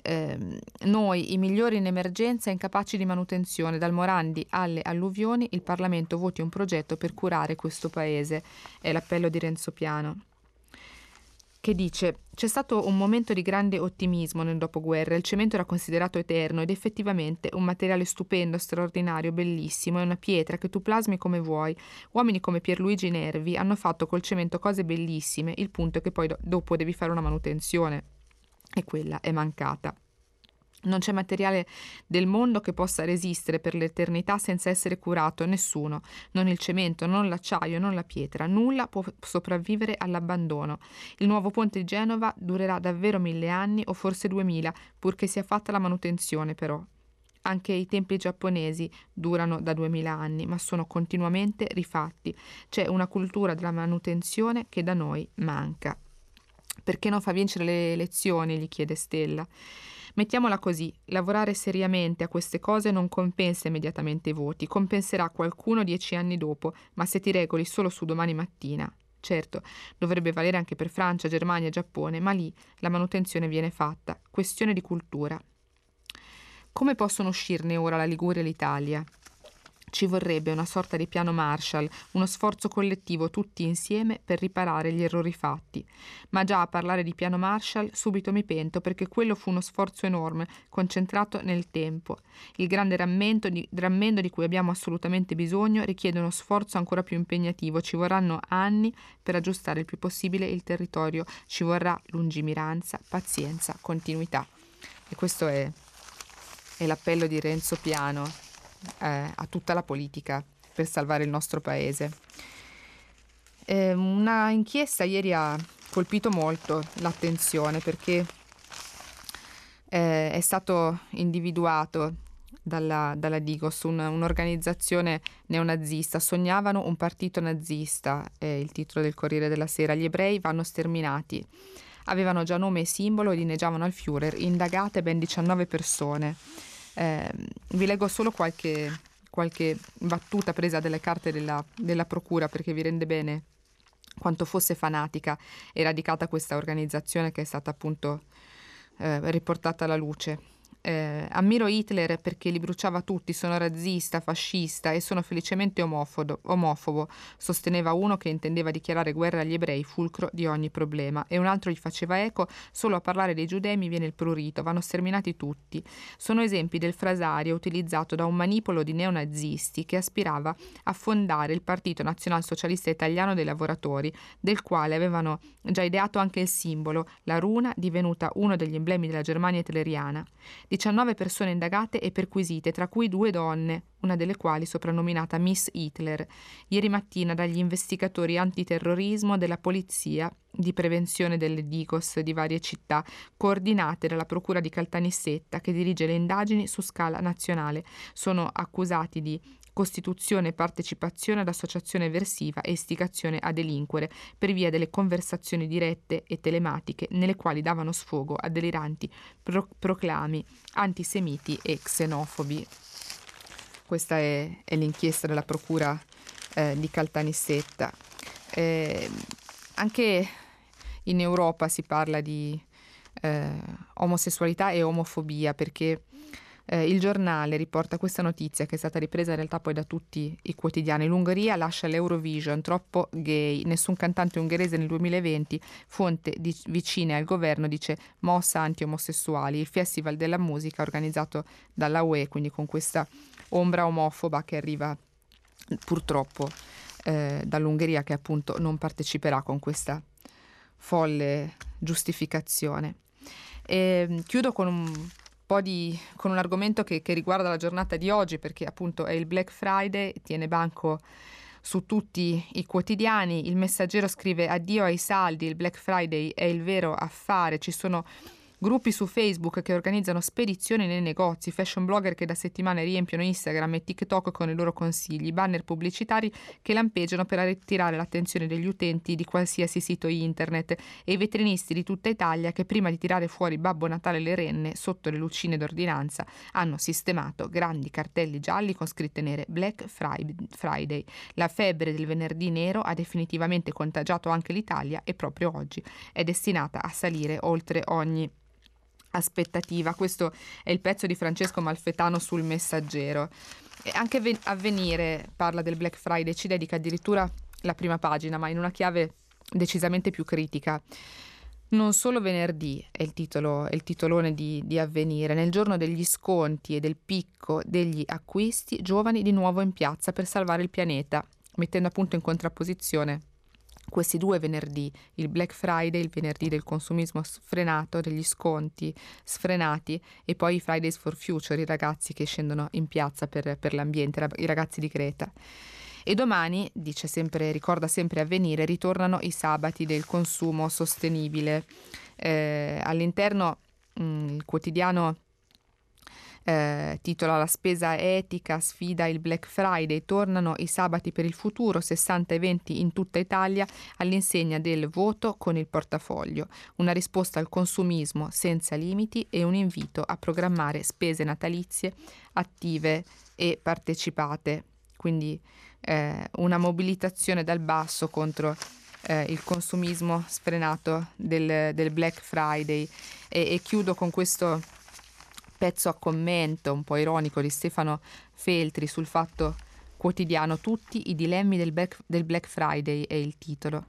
eh, noi, i migliori in emergenza e incapaci di manutenzione, dal Morandi alle alluvioni, il Parlamento voti un progetto per curare questo paese. È l'appello di Renzo Piano. Che dice c'è stato un momento di grande ottimismo nel dopoguerra, il cemento era considerato eterno ed effettivamente un materiale stupendo, straordinario, bellissimo, è una pietra che tu plasmi come vuoi. Uomini come Pierluigi Nervi hanno fatto col cemento cose bellissime, il punto è che poi do- dopo devi fare una manutenzione e quella è mancata. Non c'è materiale del mondo che possa resistere per l'eternità senza essere curato, nessuno, non il cemento, non l'acciaio, non la pietra, nulla può sopravvivere all'abbandono. Il nuovo ponte di Genova durerà davvero mille anni o forse duemila, purché sia fatta la manutenzione però. Anche i templi giapponesi durano da duemila anni, ma sono continuamente rifatti. C'è una cultura della manutenzione che da noi manca. Perché non fa vincere le elezioni? gli chiede Stella. Mettiamola così, lavorare seriamente a queste cose non compensa immediatamente i voti, compenserà qualcuno dieci anni dopo, ma se ti regoli solo su domani mattina. Certo, dovrebbe valere anche per Francia, Germania e Giappone, ma lì la manutenzione viene fatta. Questione di cultura. Come possono uscirne ora la Liguria e l'Italia? Ci vorrebbe una sorta di piano Marshall, uno sforzo collettivo tutti insieme per riparare gli errori fatti. Ma già a parlare di piano Marshall subito mi pento perché quello fu uno sforzo enorme, concentrato nel tempo. Il grande rammendo di, rammendo di cui abbiamo assolutamente bisogno richiede uno sforzo ancora più impegnativo. Ci vorranno anni per aggiustare il più possibile il territorio. Ci vorrà lungimiranza, pazienza, continuità. E questo è, è l'appello di Renzo Piano eh, a tutta la politica per salvare il nostro paese. Eh, una inchiesta ieri ha colpito molto l'attenzione perché eh, è stato individuato dalla, dalla Digos, un, un'organizzazione neonazista. Sognavano un partito nazista, è il titolo del Corriere della Sera. Gli ebrei vanno sterminati. Avevano già nome e simbolo e inneggiavano al Führer, indagate ben 19 persone. Eh, vi leggo solo qualche, qualche, battuta presa dalle carte della, della Procura perché vi rende bene quanto fosse fanatica e radicata questa organizzazione che è stata appunto eh, riportata alla luce eh, ammiro Hitler perché li bruciava tutti, sono razzista, fascista e sono felicemente omofobo, omofobo, sosteneva uno che intendeva dichiarare guerra agli ebrei, fulcro di ogni problema, e un altro gli faceva eco, solo a parlare dei giudei mi viene il prurito, vanno sterminati tutti. Sono esempi del frasario utilizzato da un manipolo di neonazisti che aspirava a fondare il Partito Nazionalsocialista Italiano dei Lavoratori, del quale avevano già ideato anche il simbolo, la runa divenuta uno degli emblemi della Germania hitleriana. 19 persone indagate e perquisite, tra cui due donne, una delle quali soprannominata Miss Hitler, ieri mattina dagli investigatori antiterrorismo della polizia di prevenzione delle DICOS di varie città, coordinate dalla Procura di Caltanissetta che dirige le indagini su scala nazionale. Sono accusati di costituzione, partecipazione ad associazione eversiva e istigazione a delinquere per via delle conversazioni dirette e telematiche nelle quali davano sfogo a deliranti pro- proclami antisemiti e xenofobi. Questa è, è l'inchiesta della procura eh, di Caltanissetta. Eh, anche in Europa si parla di eh, omosessualità e omofobia perché eh, il giornale riporta questa notizia che è stata ripresa in realtà poi da tutti i quotidiani. L'Ungheria lascia l'Eurovision, troppo gay. Nessun cantante ungherese nel 2020, fonte di, vicine al governo, dice mossa anti-omosessuali. Il Festival della Musica organizzato dalla UE, quindi con questa ombra omofoba che arriva purtroppo eh, dall'Ungheria che appunto non parteciperà con questa folle giustificazione. E ehm, chiudo con un po' di, con un argomento che, che riguarda la giornata di oggi, perché appunto è il Black Friday, tiene banco su tutti i quotidiani. Il messaggero scrive addio ai saldi, il Black Friday è il vero affare, ci sono gruppi su Facebook che organizzano spedizioni nei negozi, fashion blogger che da settimane riempiono Instagram e TikTok con i loro consigli, banner pubblicitari che lampeggiano per attirare l'attenzione degli utenti di qualsiasi sito internet e i vetrinisti di tutta Italia che prima di tirare fuori Babbo Natale le renne sotto le lucine d'ordinanza hanno sistemato grandi cartelli gialli con scritte nere Black Friday. La febbre del venerdì nero ha definitivamente contagiato anche l'Italia e proprio oggi è destinata a salire oltre ogni aspettativa. Questo è il pezzo di Francesco Malfetano sul Messaggero. E anche Avvenire parla del Black Friday, ci dedica addirittura la prima pagina, ma in una chiave decisamente più critica. Non solo venerdì è il, titolo, è il titolone di, di, Avvenire, nel giorno degli sconti e del picco degli acquisti, giovani di nuovo in piazza per salvare il pianeta, mettendo appunto in contrapposizione questi due venerdì, il Black Friday, il venerdì del consumismo sfrenato, degli sconti sfrenati e poi i Fridays for Future, i ragazzi che scendono in piazza per, per l'ambiente, i ragazzi di Creta. E domani, dice sempre, ricorda sempre avvenire, ritornano i sabati del consumo sostenibile. Eh, all'interno mh, mm, il quotidiano eh, titola La spesa etica sfida il Black Friday, tornano i sabati per il futuro, 60 eventi in tutta Italia all'insegna del voto con il portafoglio, una risposta al consumismo senza limiti e un invito a programmare spese natalizie attive e partecipate. Quindi eh, una mobilitazione dal basso contro eh, il consumismo sfrenato del, del Black Friday. E, e chiudo con questo pezzo a commento un po' ironico di Stefano Feltri sul fatto quotidiano Tutti i dilemmi del Black, del Black Friday è il titolo.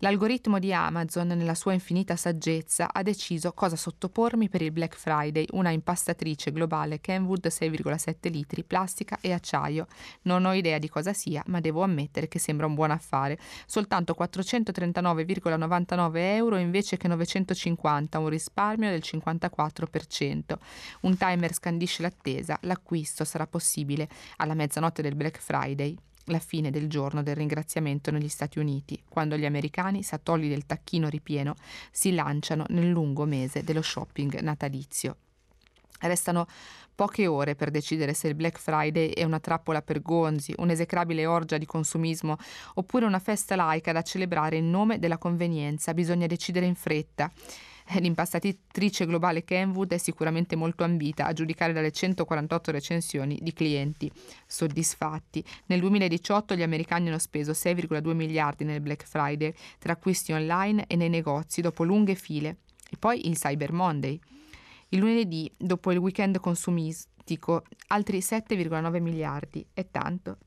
L'algoritmo di Amazon, nella sua infinita saggezza, ha deciso cosa sottopormi per il Black Friday, una impastatrice globale Kenwood 6,7 litri, plastica e acciaio. Non ho idea di cosa sia, ma devo ammettere che sembra un buon affare. Soltanto 439,99 euro invece che 950, un risparmio del 54%. Un timer scandisce l'attesa, l'acquisto sarà possibile alla mezzanotte del Black Friday la fine del giorno del ringraziamento negli Stati Uniti, quando gli americani, satolli del tacchino ripieno, si lanciano nel lungo mese dello shopping natalizio. Restano poche ore per decidere se il Black Friday è una trappola per gonzi, un'esecrabile orgia di consumismo oppure una festa laica da celebrare in nome della convenienza. Bisogna decidere in fretta. L'impastatrice globale Kenwood è sicuramente molto ambita, a giudicare dalle 148 recensioni di clienti soddisfatti. Nel 2018 gli americani hanno speso 6,2 miliardi nel Black Friday tra acquisti online e nei negozi dopo lunghe file. E poi il Cyber Monday. Il lunedì, dopo il weekend consumistico, altri 7,9 miliardi. È tanto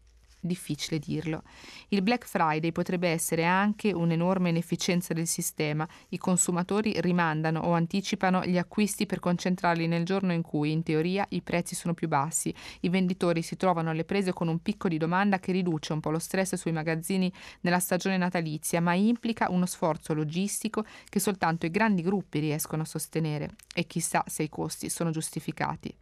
difficile dirlo. Il Black Friday potrebbe essere anche un'enorme inefficienza del sistema. I consumatori rimandano o anticipano gli acquisti per concentrarli nel giorno in cui, in teoria, i prezzi sono più bassi. I venditori si trovano alle prese con un picco di domanda che riduce un po' lo stress sui magazzini nella stagione natalizia, ma implica uno sforzo logistico che soltanto i grandi gruppi riescono a sostenere. E chissà se i costi sono giustificati.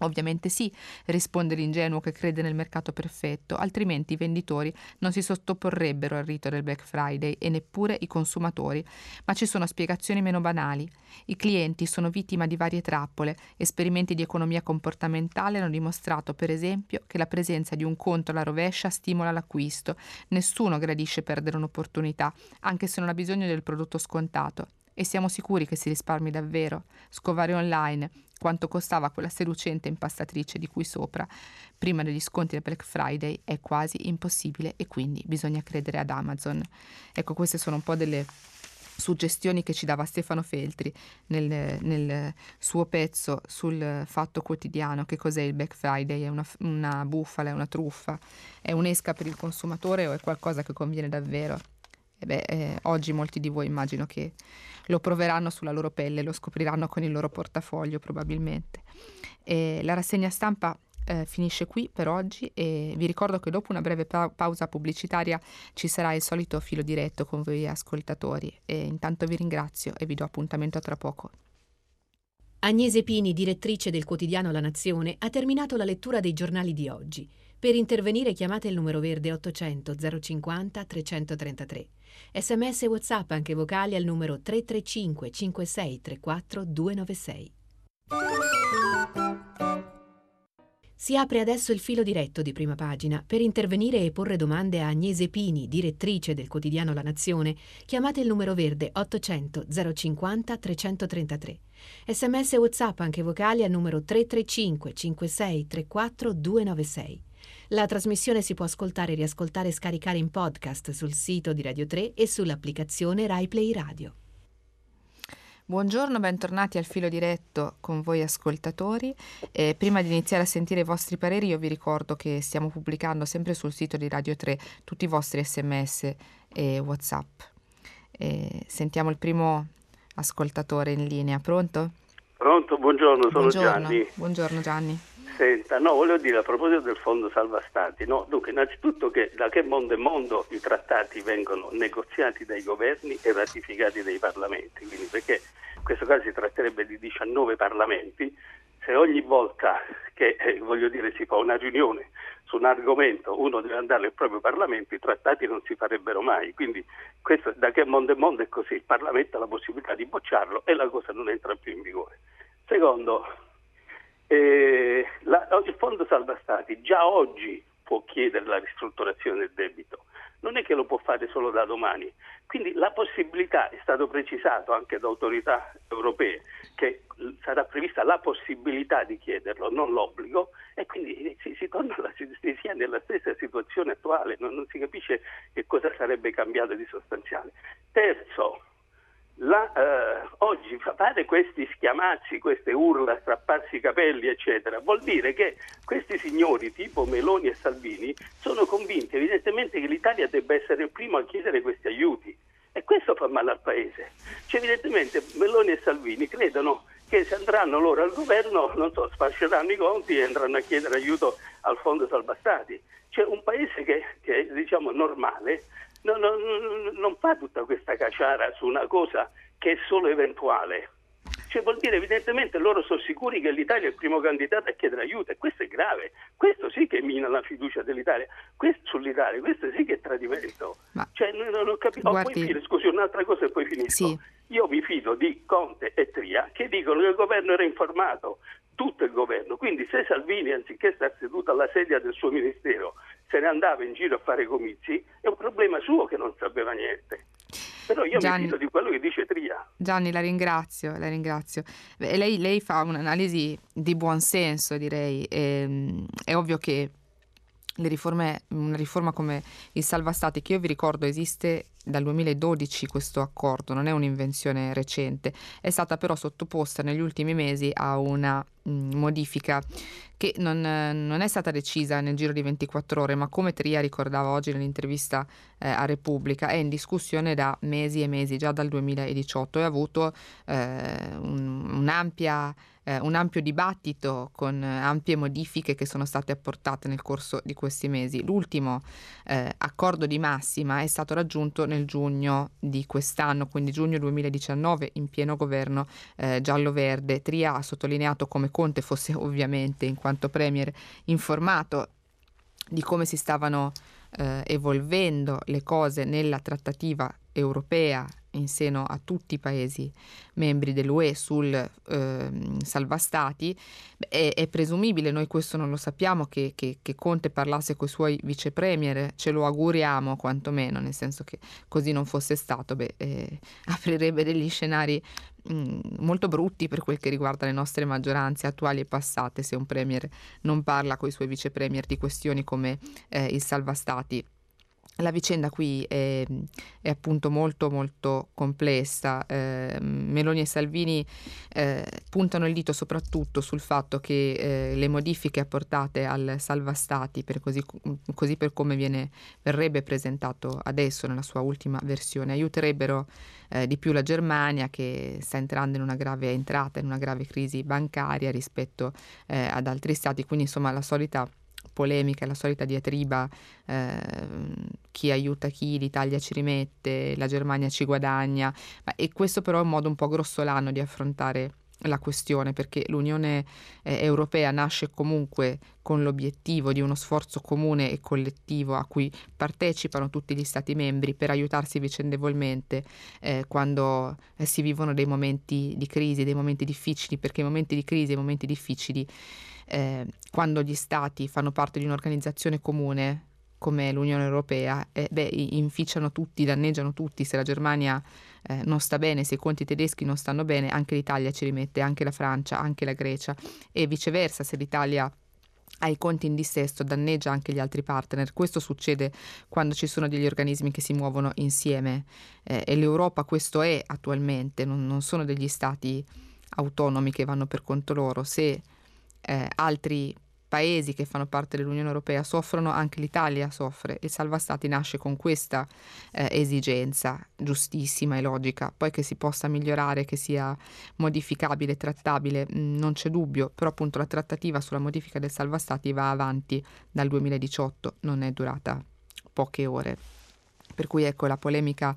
Ovviamente sì, risponde l'ingenuo che crede nel mercato perfetto, altrimenti i venditori non si sottoporrebbero al rito del Black Friday e neppure i consumatori. Ma ci sono spiegazioni meno banali. I clienti sono vittima di varie trappole. Esperimenti di economia comportamentale hanno dimostrato, per esempio, che la presenza di un conto alla rovescia stimola l'acquisto. Nessuno gradisce perdere un'opportunità, anche se non ha bisogno del prodotto scontato. E siamo sicuri che si risparmi davvero? Scovare online quanto costava quella seducente impastatrice di cui sopra, prima degli sconti del Black Friday, è quasi impossibile e quindi bisogna credere ad Amazon. Ecco, queste sono un po' delle suggestioni che ci dava Stefano Feltri nel, nel, suo pezzo sul fatto quotidiano che cos'è il Black Friday, è una, una bufala, è una truffa, è un'esca per il consumatore o è qualcosa che conviene davvero? E beh, eh, oggi molti di voi immagino che lo proveranno sulla loro pelle, lo scopriranno con il loro portafoglio probabilmente. E la rassegna stampa eh, finisce qui per oggi e vi ricordo che dopo una breve pa- pausa pubblicitaria ci sarà il solito filo diretto con voi ascoltatori e intanto vi ringrazio e vi do appuntamento tra poco. Agnese Pini, direttrice del quotidiano La Nazione, ha terminato la lettura dei giornali di oggi. Per intervenire chiamate il numero verde 800 050 333. Sms e WhatsApp anche vocali al numero 335 5634 296. Si apre adesso il filo diretto di prima pagina. Per intervenire e porre domande a Agnese Pini, direttrice del quotidiano La Nazione, chiamate il numero verde 800 050 333. Sms e WhatsApp anche vocali al numero 335 5634 296. La trasmissione si può ascoltare, riascoltare e scaricare in podcast sul sito di Radio 3 e sull'applicazione RaiPlay Radio. Buongiorno, bentornati al filo diretto con voi ascoltatori. Eh, prima di iniziare a sentire i vostri pareri io vi ricordo che stiamo pubblicando sempre sul sito di Radio 3 tutti i vostri sms e whatsapp. Eh, sentiamo il primo ascoltatore in linea. Pronto? Pronto, buongiorno, sono Buongiorno. Gianni. Buongiorno Gianni. Senta, no, voglio dire a proposito del fondo salva stati, no, dunque innanzitutto che da che mondo è mondo i trattati vengono negoziati dai governi e ratificati dai parlamenti, quindi perché in questo caso si tratterebbe di 19 parlamenti, se ogni volta che eh, voglio dire, si fa una riunione su un argomento uno deve andare al proprio Parlamento, i trattati non si farebbero mai, quindi questo da che mondo è mondo è così, il Parlamento ha la possibilità di bocciarlo e la cosa non entra più in vigore. Secondo, eh, la, il Fondo Salva Stati già oggi può chiedere la ristrutturazione del debito, non è che lo può fare solo da domani. Quindi la possibilità, è stato precisato anche da autorità europee, che sarà prevista la possibilità di chiederlo, non l'obbligo, e quindi si, si torna alla, si, si nella stessa situazione attuale, non, non si capisce che cosa sarebbe cambiato di sostanziale. Terzo, la, eh, oggi fare questi schiamazzi, queste urla, strapparsi i capelli, eccetera, vuol dire che questi signori tipo Meloni e Salvini sono convinti evidentemente che l'Italia debba essere il primo a chiedere questi aiuti e questo fa male al Paese. Cioè, evidentemente Meloni e Salvini credono che se andranno loro al governo, non so, sfasceranno i conti e andranno a chiedere aiuto al Fondo Salva Stati. Cioè un paese che, che è diciamo, normale non, non, non fa tutta questa caciara su una cosa che è solo eventuale. Cioè vuol dire evidentemente loro sono sicuri che l'Italia è il primo candidato a chiedere aiuto e questo è grave, questo sì che mina la fiducia dell'Italia, questo sull'Italia, questo sì che è tradimento. Ma cioè, non, ho capito. Guardi... Oh, poi, scusi, un'altra cosa e poi finisco. Sì. Io mi fido di Conte e Tria che dicono che il governo era informato, tutto il governo, quindi se Salvini anziché stare seduto alla sedia del suo ministero se ne andava in giro a fare comizi, è un problema suo che non sapeva niente. Però io Gianni, mi fido di quello che dice Tria. Gianni, la ringrazio, la ringrazio. Lei, lei, fa un'analisi di buon senso, direi. E, ehm, è ovvio che le riforme, una riforma come il salva stati, che io vi ricordo esiste dal 2012 questo accordo, non è un'invenzione recente, è stata però sottoposta negli ultimi mesi a una mh, mm, modifica che non, non, è stata decisa nel giro di 24 ore, ma come Tria ricordava oggi nell'intervista eh, a Repubblica, è in discussione da mesi e mesi, già dal 2018, e ha avuto eh, un, un'ampia eh, un ampio dibattito con ampie modifiche che sono state apportate nel corso di questi mesi. L'ultimo eh, accordo di massima è stato raggiunto nel giugno di quest'anno, quindi giugno 2019, in pieno governo eh, giallo-verde. Tria ha sottolineato come Conte fosse ovviamente, in quanto Premier, informato di come si stavano eh, evolvendo le cose nella trattativa europea in seno a tutti i Paesi membri dell'UE sul eh, salva stati, è, è, presumibile, noi questo non lo sappiamo, che, che, che Conte parlasse con i suoi vice premier, ce lo auguriamo quantomeno, nel senso che così non fosse stato, beh, eh, aprirebbe degli scenari mh, mm, molto brutti per quel che riguarda le nostre maggioranze attuali e passate se un premier non parla con i suoi vice premier di questioni come eh, il salva stati la vicenda qui è, è, appunto molto molto complessa. Eh, Meloni e Salvini eh, puntano il dito soprattutto sul fatto che eh, le modifiche apportate al salva stati, per così, così, per come viene, verrebbe presentato adesso nella sua ultima versione, aiuterebbero eh, di più la Germania che sta entrando in una grave entrata, in una grave crisi bancaria rispetto eh, ad altri stati. Quindi insomma la solita polemica, la solita diatriba, eh, chi aiuta chi, l'Italia ci rimette, la Germania ci guadagna, e questo però è un modo un po' grossolano di affrontare la questione perché l'Unione eh, Europea nasce comunque con l'obiettivo di uno sforzo comune e collettivo a cui partecipano tutti gli Stati membri per aiutarsi vicendevolmente eh, quando eh, si vivono dei momenti di crisi, dei momenti difficili, perché i momenti di crisi e i momenti difficili eh, quando gli stati fanno parte di un'organizzazione comune come l'Unione Europea, eh, beh, inficiano tutti, danneggiano tutti. Se la Germania eh, non sta bene, se i conti tedeschi non stanno bene, anche l'Italia ci rimette, anche la Francia, anche la Grecia e viceversa, se l'Italia ha i conti in dissesto, danneggia anche gli altri partner. Questo succede quando ci sono degli organismi che si muovono insieme eh, e l'Europa questo è attualmente, non, non sono degli stati autonomi che vanno per conto loro. Se eh, altri paesi che fanno parte dell'Unione Europea soffrono, anche l'Italia soffre. Il salva stati nasce con questa eh, esigenza giustissima e logica. Poi che si possa migliorare, che sia modificabile, trattabile, mh, mm, non c'è dubbio, però appunto la trattativa sulla modifica del salva stati va avanti dal 2018, non è durata poche ore. Per cui ecco la polemica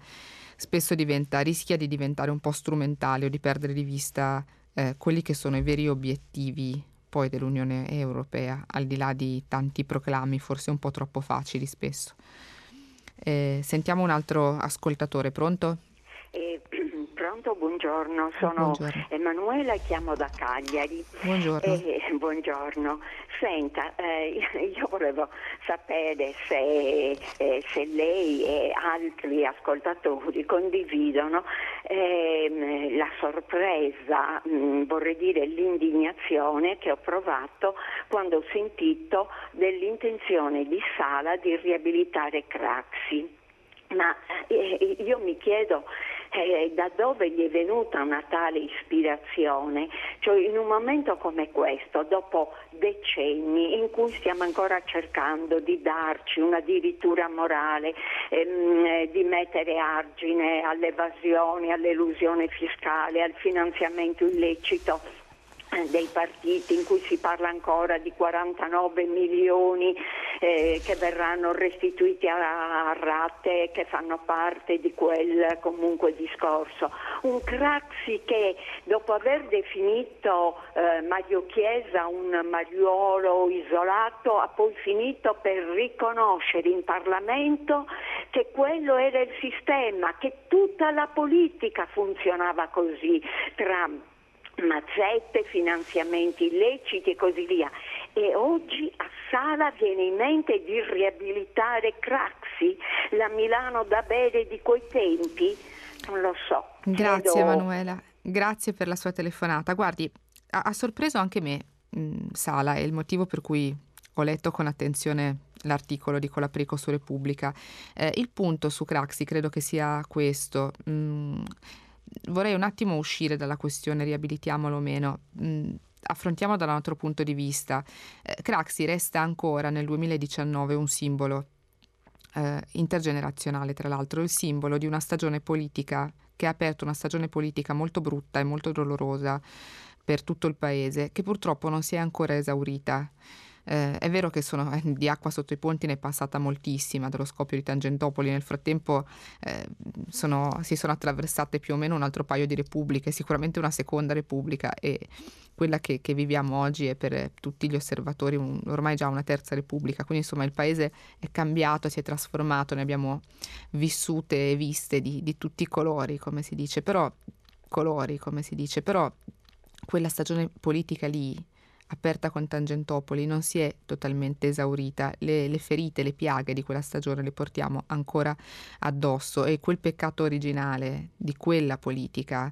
spesso diventa, rischia di diventare un po' strumentale o di perdere di vista eh, quelli che sono i veri obiettivi poi dell'Unione Europea, al di là di tanti proclami forse un po' troppo facili spesso. Eh, sentiamo un altro ascoltatore, pronto? Eh, pronto, buongiorno, sono buongiorno. Emanuela e chiamo da Cagliari. Buongiorno. Eh, buongiorno. Senta, eh, io volevo sapere se, eh, se, lei e altri ascoltatori condividono ehm, la sorpresa, mh, mm, vorrei dire l'indignazione che ho provato quando ho sentito dell'intenzione di Sala di riabilitare Craxi. Ma eh, io mi chiedo eh, da dove gli è venuta una tale ispirazione? Cioè in un momento come questo, dopo decenni in cui stiamo ancora cercando di darci una dirittura morale, ehm, eh, di mettere argine all'evasione, all'elusione fiscale, al finanziamento illecito dei partiti in cui si parla ancora di 49 milioni eh, che verranno restituiti a, Ratte che fanno parte di quel comunque discorso. Un Craxi che dopo aver definito eh, Mario Chiesa un mariuolo isolato ha poi finito per riconoscere in Parlamento che quello era il sistema, che tutta la politica funzionava così tra mazzette, finanziamenti illeciti e così via. E oggi a Sala viene in mente di riabilitare Craxi, la Milano da bere di quei tempi? Non lo so. Grazie credo... Emanuela, grazie per la sua telefonata. Guardi, ha, ha sorpreso anche me mh, mm, Sala è il motivo per cui ho letto con attenzione l'articolo di Colaprico su Repubblica. Eh, il punto su Craxi credo che sia questo. Mm, vorrei un attimo uscire dalla questione riabilitiamolo o meno. Mm, affrontiamo da un altro punto di vista. Eh, Craxi resta ancora nel 2019 un simbolo eh, intergenerazionale, tra l'altro, il simbolo di una stagione politica che ha aperto una stagione politica molto brutta e molto dolorosa per tutto il paese, che purtroppo non si è ancora esaurita. Eh, è vero che sono, eh, di acqua sotto i ponti ne è passata moltissima dallo scoppio di Tangentopoli, nel frattempo eh, sono, si sono attraversate più o meno un altro paio di repubbliche, sicuramente una seconda repubblica e quella che, che viviamo oggi è per tutti gli osservatori un, ormai già una terza repubblica, quindi insomma il paese è cambiato, si è trasformato, ne abbiamo vissute e viste di, di tutti i colori, come si dice, però colori, come si dice, però quella stagione politica lì aperta con Tangentopoli non si è totalmente esaurita, le, le, ferite, le piaghe di quella stagione le portiamo ancora addosso e quel peccato originale di quella politica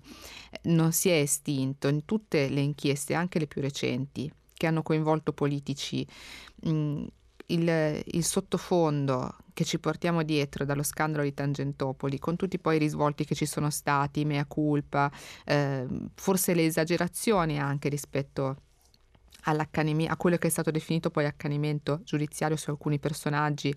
eh, non si è estinto in tutte le inchieste, anche le più recenti, che hanno coinvolto politici. Mm, il, il, sottofondo che ci portiamo dietro dallo scandalo di Tangentopoli, con tutti poi i risvolti che ci sono stati, mea culpa, eh, forse le esagerazioni anche rispetto a quello che è stato definito poi accanimento giudiziario su alcuni personaggi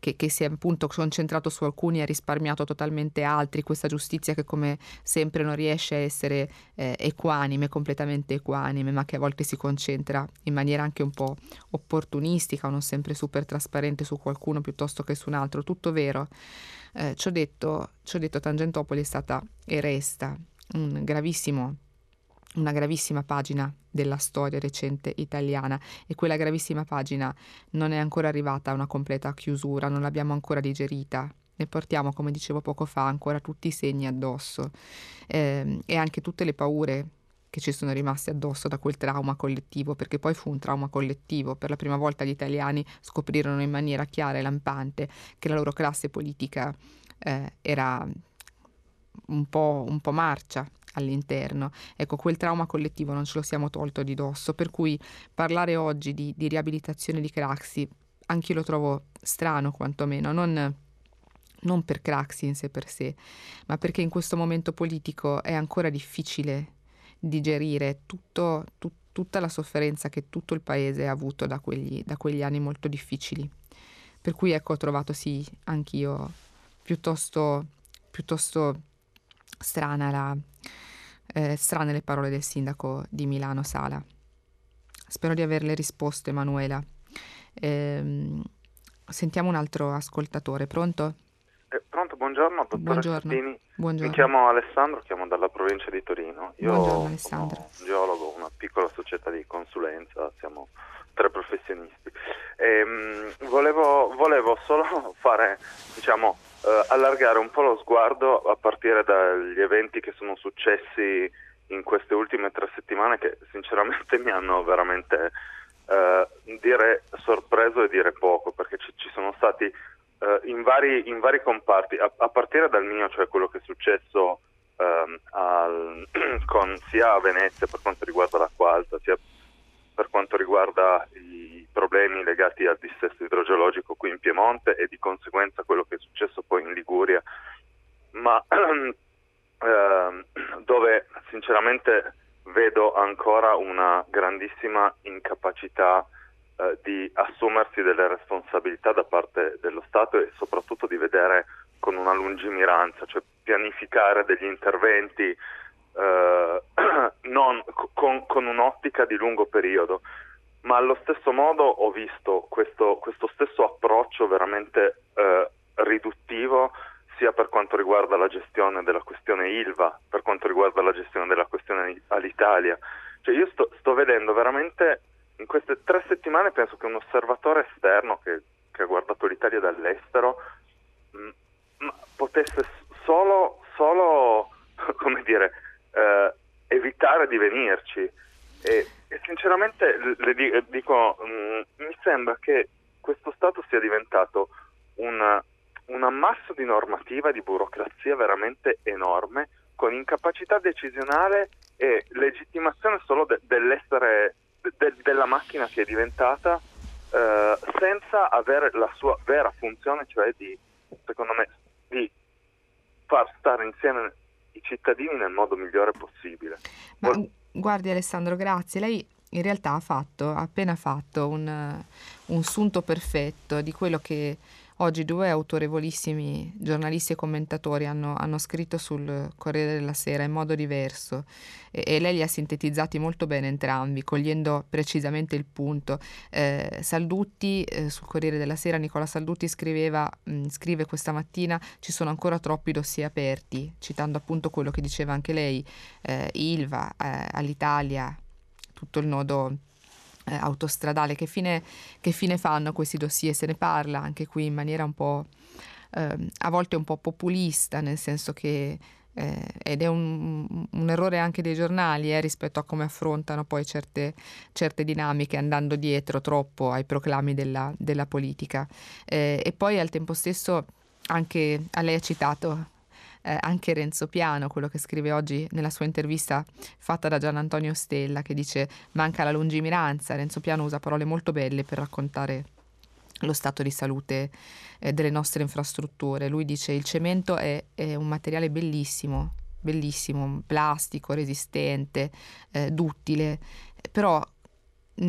che, che, si è appunto concentrato su alcuni e ha risparmiato totalmente altri, questa giustizia che come sempre non riesce a essere eh, equanime, completamente equanime, ma che a volte si concentra in maniera anche un po' opportunistica non sempre super trasparente su qualcuno piuttosto che su un altro, tutto vero. Eh, ci ho detto, detto Tangentopoli è stata e resta un gravissimo una gravissima pagina della storia recente italiana e quella gravissima pagina non è ancora arrivata a una completa chiusura, non l'abbiamo ancora digerita. Ne portiamo, come dicevo poco fa, ancora tutti i segni addosso eh, e anche tutte le paure che ci sono rimaste addosso da quel trauma collettivo, perché poi fu un trauma collettivo. Per la prima volta gli italiani scoprirono in maniera chiara e lampante che la loro classe politica eh, era un po', un po' marcia, all'interno. Ecco, quel trauma collettivo non ce lo siamo tolto di dosso, per cui parlare oggi di, di riabilitazione di Craxi, anche io lo trovo strano quantomeno, non, non per Craxi in sé per sé, ma perché in questo momento politico è ancora difficile digerire tutto, tu, tutta la sofferenza che tutto il paese ha avuto da quegli, da quegli anni molto difficili. Per cui ecco, ho trovato sì, anch'io piuttosto, piuttosto strana la, eh, strane le parole del sindaco di Milano Sala. Spero di averle risposto, Emanuela. Eh, sentiamo un altro ascoltatore, pronto? Eh, pronto, buongiorno, dottoressa buongiorno. buongiorno. Mi chiamo Alessandro, chiamo dalla provincia di Torino. Io buongiorno sono un geologo, una piccola società di consulenza, siamo tre professionisti. E, mh, volevo, volevo, solo fare, diciamo, eh, allargare un po' lo sguardo a partire dagli eventi che sono successi in queste ultime tre settimane che sinceramente mi hanno veramente eh, dire sorpreso e dire poco perché ci, ci sono stati eh, in, vari, in, vari, comparti. A, a, partire dal mio cioè quello che è successo ehm, al, con, sia a Venezia per quanto riguarda l'acqua alta sia per quanto riguarda i problemi legati al dissesto idrogeologico qui in Piemonte e di conseguenza quello che è successo poi in Liguria, ma eh, dove sinceramente vedo ancora una grandissima incapacità eh, di assumersi delle responsabilità da parte dello Stato e soprattutto di vedere con una lungimiranza, cioè pianificare degli interventi eh, non, con, con, un'ottica di lungo periodo, ma allo stesso modo ho visto questo, questo stesso approccio veramente eh, riduttivo sia per quanto riguarda la gestione della questione ILVA, per quanto riguarda la gestione della questione all'Italia. Cioè io sto, sto vedendo veramente in queste tre settimane penso che un osservatore esterno che, che ha guardato l'Italia dall'estero mh, mm, potesse solo, solo come dire, eh, evitare di venirci. E, e sinceramente le, le dico, mh, mm, mi sembra che questo Stato sia diventato un, un ammasso di normativa, di burocrazia veramente enorme, con incapacità decisionale e legittimazione solo de- dell'essere de- della macchina che è diventata, eh, senza avere la sua vera funzione, cioè di, secondo me, di far stare insieme i cittadini nel modo migliore possibile. Ma, guardi Alessandro, grazie. Lei in realtà ha fatto, ha appena fatto un, un sunto perfetto di quello che Oggi due autorevolissimi giornalisti e commentatori hanno, hanno, scritto sul Corriere della Sera in modo diverso e, e, lei li ha sintetizzati molto bene entrambi, cogliendo precisamente il punto. Eh, Saldutti, eh, sul Corriere della Sera, Nicola Saldutti scriveva, mh, mm, scrive questa mattina, ci sono ancora troppi dossier aperti, citando appunto quello che diceva anche lei, eh, Ilva, eh, all'Italia, tutto il nodo eh, autostradale. Che fine, che fine, fanno questi dossier? Se ne parla anche qui in maniera un po' eh, a volte un po' populista, nel senso che eh, ed è un, un, errore anche dei giornali eh, rispetto a come affrontano poi certe, certe, dinamiche andando dietro troppo ai proclami della, della politica. Eh, e poi al tempo stesso anche a lei ha citato eh, anche Renzo Piano, quello che scrive oggi nella sua intervista fatta da Gian Antonio Stella, che dice manca la lungimiranza. Renzo Piano usa parole molto belle per raccontare lo stato di salute eh, delle nostre infrastrutture. Lui dice il cemento è, è un materiale bellissimo, bellissimo, plastico, resistente, eh, duttile, però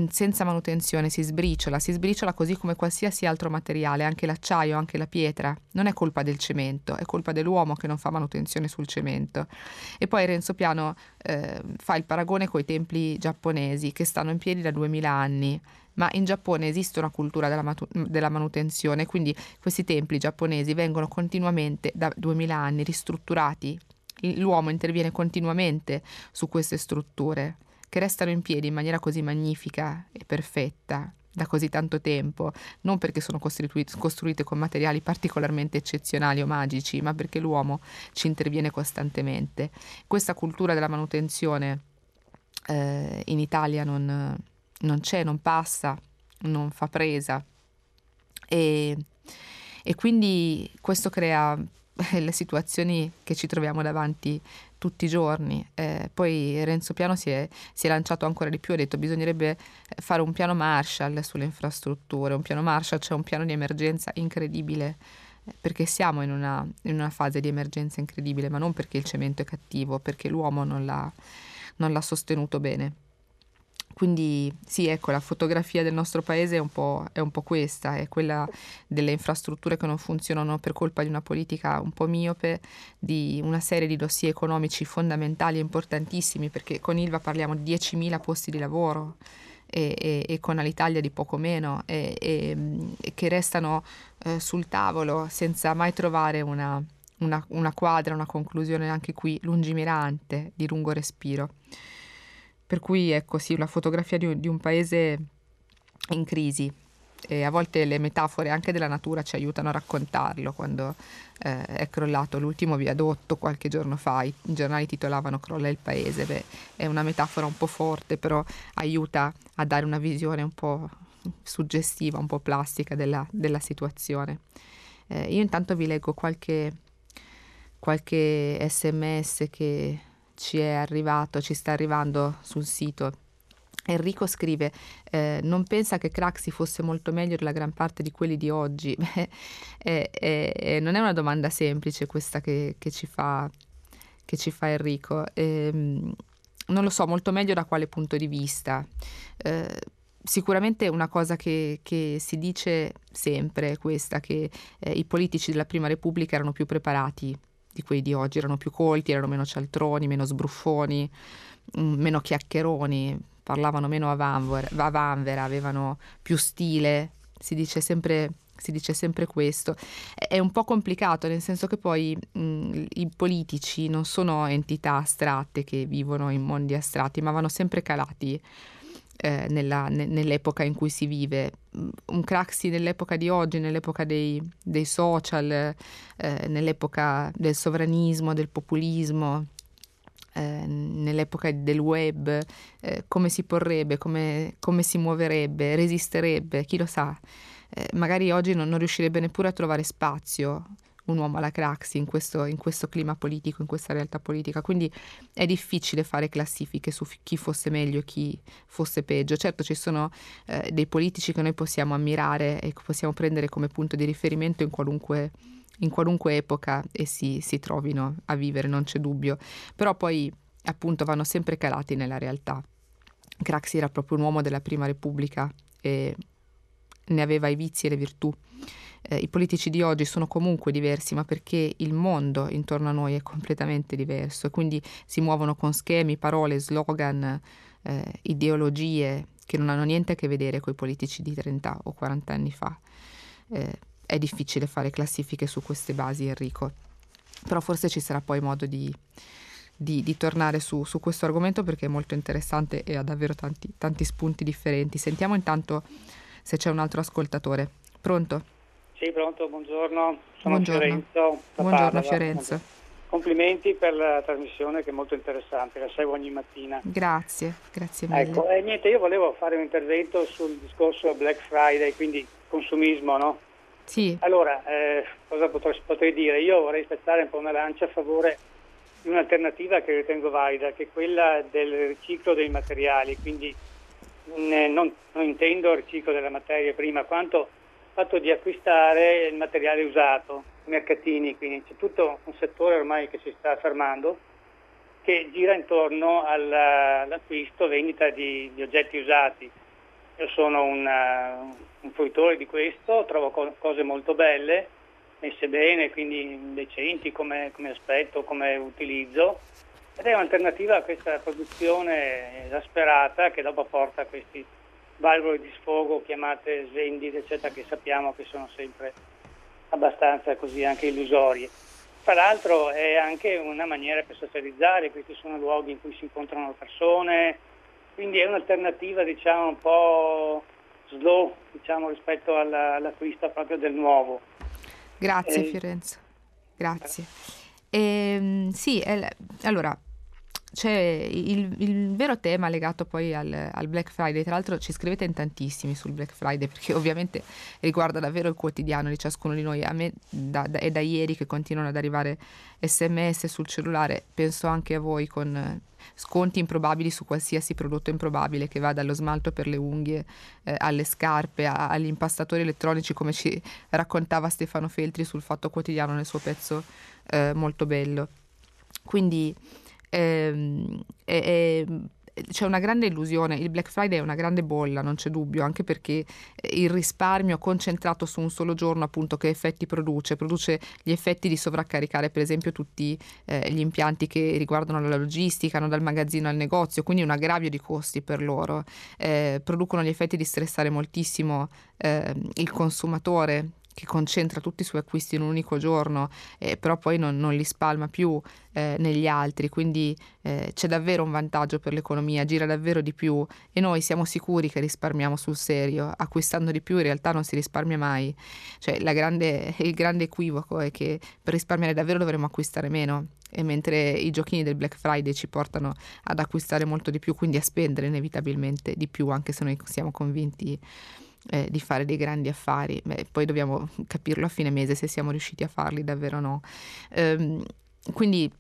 senza manutenzione si sbriciola, si sbriciola così come qualsiasi altro materiale, anche l'acciaio, anche la pietra. Non è colpa del cemento, è colpa dell'uomo che non fa manutenzione sul cemento. E poi Renzo Piano eh, fa il paragone con i templi giapponesi che stanno in piedi da 2000 anni. Ma in Giappone esiste una cultura della, matu- della manutenzione, quindi questi templi giapponesi vengono continuamente da 2000 anni ristrutturati. L'uomo interviene continuamente su queste strutture che restano in piedi in maniera così magnifica e perfetta da così tanto tempo, non perché sono costruite con materiali particolarmente eccezionali o magici, ma perché l'uomo ci interviene costantemente. Questa cultura della manutenzione eh, in Italia non, non, c'è, non passa, non fa presa e, e quindi questo crea le situazioni che ci troviamo davanti tutti i giorni. Eh, poi Renzo Piano si è, si è, lanciato ancora di più, ha detto bisognerebbe fare un piano Marshall sulle infrastrutture, un piano Marshall, cioè un piano di emergenza incredibile, eh, perché siamo in una, in una, fase di emergenza incredibile, ma non perché il cemento è cattivo, perché l'uomo non l'ha, non l'ha sostenuto bene. Quindi sì, ecco, la fotografia del nostro paese è un, po', è un po' questa, è quella delle infrastrutture che non funzionano per colpa di una politica un po' miope, di una serie di dossier economici fondamentali e importantissimi, perché con Ilva parliamo di 10.000 posti di lavoro e, e, e con Alitalia di poco meno, e, e che restano eh, sul tavolo senza mai trovare una, una, una quadra, una conclusione anche qui lungimirante, di lungo respiro. Per cui ecco sì, la fotografia di un, di un paese in crisi. E a volte le metafore anche della natura ci aiutano a raccontarlo quando eh, è crollato l'ultimo viadotto qualche giorno fa, i giornali titolavano Crolla il paese, Beh, è una metafora un po' forte però aiuta a dare una visione un po' suggestiva, un po' plastica della, della situazione. Eh, io intanto vi leggo qualche, qualche sms che ci è arrivato, ci sta arrivando sul sito. Enrico scrive: eh, Non pensa che Craxi fosse molto meglio della gran parte di quelli di oggi? Beh, eh, eh, non è una domanda semplice questa che, che, ci, fa, che ci, fa, Enrico. Ehm, non lo so, molto meglio da quale punto di vista. Eh, sicuramente una cosa che, che, si dice sempre è questa, che eh, i politici della Prima Repubblica erano più preparati di quelli di oggi, erano più colti, erano meno cialtroni, meno sbruffoni, mm, meno chiacchieroni, parlavano meno a vanvera, avevano più stile, si dice sempre si dice sempre questo. È un po' complicato, nel senso che poi mh, mm, i politici non sono entità astratte che vivono in mondi astratti, ma vanno sempre calati eh, nella, ne, nell'epoca in cui si vive. Mm, un Craxi nell'epoca di oggi, nell'epoca dei, dei social, eh, nell'epoca del sovranismo, del populismo, eh, nell'epoca del web, eh, come si porrebbe, come, come, si muoverebbe, resisterebbe, chi lo sa. Eh, magari oggi non, non riuscirebbe neppure a trovare spazio un uomo alla Craxi in questo, in questo, clima politico, in questa realtà politica. Quindi è difficile fare classifiche su chi fosse meglio e chi fosse peggio. Certo ci sono eh, dei politici che noi possiamo ammirare e che possiamo prendere come punto di riferimento in qualunque, in qualunque epoca e si, si trovino a vivere, non c'è dubbio. Però poi appunto vanno sempre calati nella realtà. Craxi era proprio un uomo della Prima Repubblica e ne aveva i vizi e le virtù eh, i politici di oggi sono comunque diversi, ma perché il mondo intorno a noi è completamente diverso e quindi si muovono con schemi, parole, slogan, eh, ideologie che non hanno niente a che vedere con i politici di 30 o 40 anni fa. Eh, è difficile fare classifiche su queste basi, Enrico, però forse ci sarà poi modo di, di, di tornare su, su, questo argomento perché è molto interessante e ha davvero tanti, tanti spunti differenti. Sentiamo intanto se c'è un altro ascoltatore. Pronto? Sì, pronto, buongiorno. Sono buongiorno. Fiorenzo. Buongiorno Fiorenzo. Complimenti per la trasmissione che è molto interessante, la seguo ogni mattina. Grazie, grazie mille. Ecco, eh, niente, io volevo fare un intervento sul discorso Black Friday, quindi consumismo, no? Sì. Allora, eh, cosa potrei, potrei, dire? Io vorrei spezzare un po' una lancia a favore di un'alternativa che ritengo valida, che è quella del riciclo dei materiali, quindi mh, eh, non, non intendo il riciclo della materia prima, quanto fatto di acquistare il materiale usato, i mercatini, quindi c'è tutto un settore ormai che si sta fermando che gira intorno all'acquisto vendita di, di, oggetti usati. Io sono una, un fruitore di questo, trovo co- cose molto belle, messe bene, quindi decenti come, come aspetto, come utilizzo, ed è un'alternativa a questa produzione esasperata che dopo porta a questi valvole di sfogo chiamate svendite, eccetera, che sappiamo che sono sempre abbastanza così anche illusorie. Tra l'altro è anche una maniera per socializzare, questi sono luoghi in cui si incontrano persone, quindi è un'alternativa diciamo un po' slow diciamo, rispetto alla, all'acquisto proprio del nuovo. Grazie eh, Fiorenzo, grazie. Eh, sì, è, allora c'è il, il, vero tema legato poi al, al, Black Friday, tra l'altro ci scrivete in tantissimi sul Black Friday perché ovviamente riguarda davvero il quotidiano di ciascuno di noi, a me da, da, è da ieri che continuano ad arrivare sms sul cellulare, penso anche a voi con sconti improbabili su qualsiasi prodotto improbabile che va dallo smalto per le unghie eh, alle scarpe, a, agli impastatori elettronici come ci raccontava Stefano Feltri sul Fatto Quotidiano nel suo pezzo eh, molto bello. Quindi ehm, è c'è una grande illusione, il Black Friday è una grande bolla, non c'è dubbio, anche perché eh, il risparmio concentrato su un solo giorno, appunto, che effetti produce? Produce gli effetti di sovraccaricare, per esempio, tutti eh, gli impianti che riguardano la logistica, no? dal magazzino al negozio, quindi un aggravio di costi per loro. Eh, producono gli effetti di stressare moltissimo eh, il consumatore che concentra tutti i suoi acquisti in un unico giorno, eh, però poi non, non, li spalma più eh, negli altri, quindi eh, c'è davvero un vantaggio per l'economia, gira davvero di più e noi siamo sicuri che risparmiamo sul serio, acquistando di più in realtà non si risparmia mai, cioè grande, il grande equivoco è che per risparmiare davvero dovremmo acquistare meno. E mentre i giochini del Black Friday ci portano ad acquistare molto di più, quindi a spendere inevitabilmente di più, anche se noi siamo convinti eh, di fare dei grandi affari. Beh, poi dobbiamo capirlo a fine mese se siamo riusciti a farli davvero o no. Ehm, quindi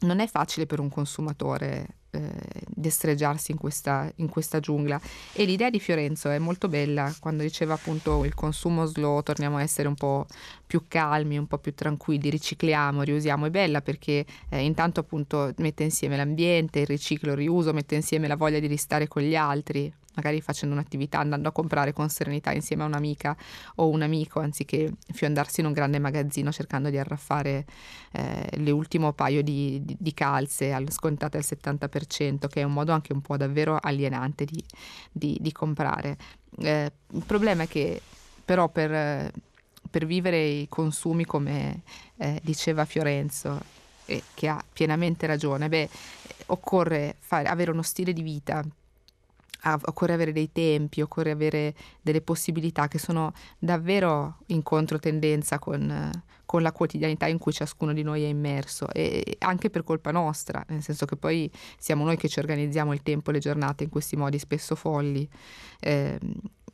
non è facile per un consumatore eh, destreggiarsi in questa, in questa, giungla e l'idea di Fiorenzo è molto bella quando diceva appunto il consumo slow torniamo a essere un po' più calmi un po' più tranquilli ricicliamo riusiamo è bella perché eh, intanto appunto mette insieme l'ambiente il riciclo il riuso mette insieme la voglia di ristare con gli altri magari facendo un'attività, andando a comprare con serenità insieme a un'amica o un amico, anziché fiondarsi in un grande magazzino cercando di arraffare eh, l'ultimo paio di, di, di calze al, scontate al 70%, che è un modo anche un po' davvero alienante di, di, di comprare. Eh, il problema è che però per, per vivere i consumi come eh, diceva Fiorenzo, e che ha pienamente ragione, beh, occorre fare, avere uno stile di vita occorre avere dei tempi, occorre avere delle possibilità che sono davvero in controtendenza con, con la quotidianità in cui ciascuno di noi è immerso e anche per colpa nostra, nel senso che poi siamo noi che ci organizziamo il tempo e le giornate in questi modi spesso folli. Eh,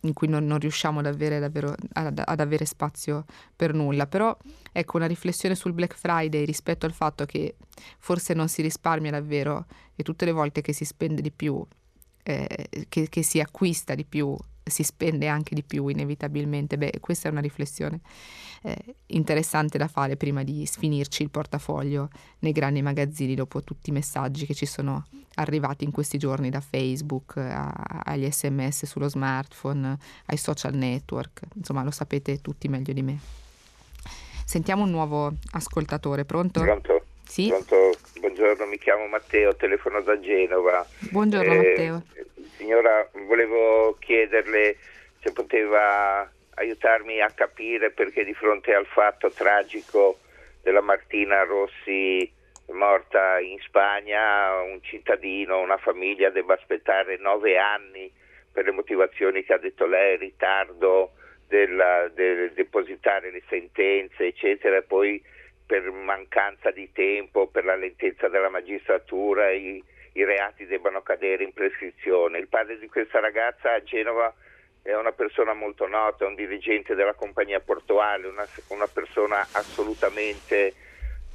in cui non, non riusciamo ad avere, davvero, ad, ad avere spazio per nulla. Però ecco una riflessione sul Black Friday rispetto al fatto che forse non si risparmia davvero e tutte le volte che si spende di più eh, che, che, si acquista di più, si spende anche di più inevitabilmente. Beh, questa è una riflessione eh, interessante da fare prima di sfinirci il portafoglio nei grandi magazzini dopo tutti i messaggi che ci sono arrivati in questi giorni da Facebook a, agli sms sullo smartphone, ai social network. Insomma, lo sapete tutti meglio di me. Sentiamo un nuovo ascoltatore, pronto? Pronto? Sì? Pronto? Buongiorno, mi chiamo Matteo, telefono da Genova. Buongiorno eh, Matteo. Signora, volevo chiederle se poteva aiutarmi a capire perché di fronte al fatto tragico della Martina Rossi morta in Spagna, un cittadino, una famiglia debba aspettare nove anni per le motivazioni che ha detto lei, ritardo del depositare le sentenze, eccetera, poi per mancanza di tempo, per la lentezza della magistratura, i, i reati debbano cadere in prescrizione. Il padre di questa ragazza a Genova è una persona molto nota, un dirigente della compagnia portuale, una, una persona assolutamente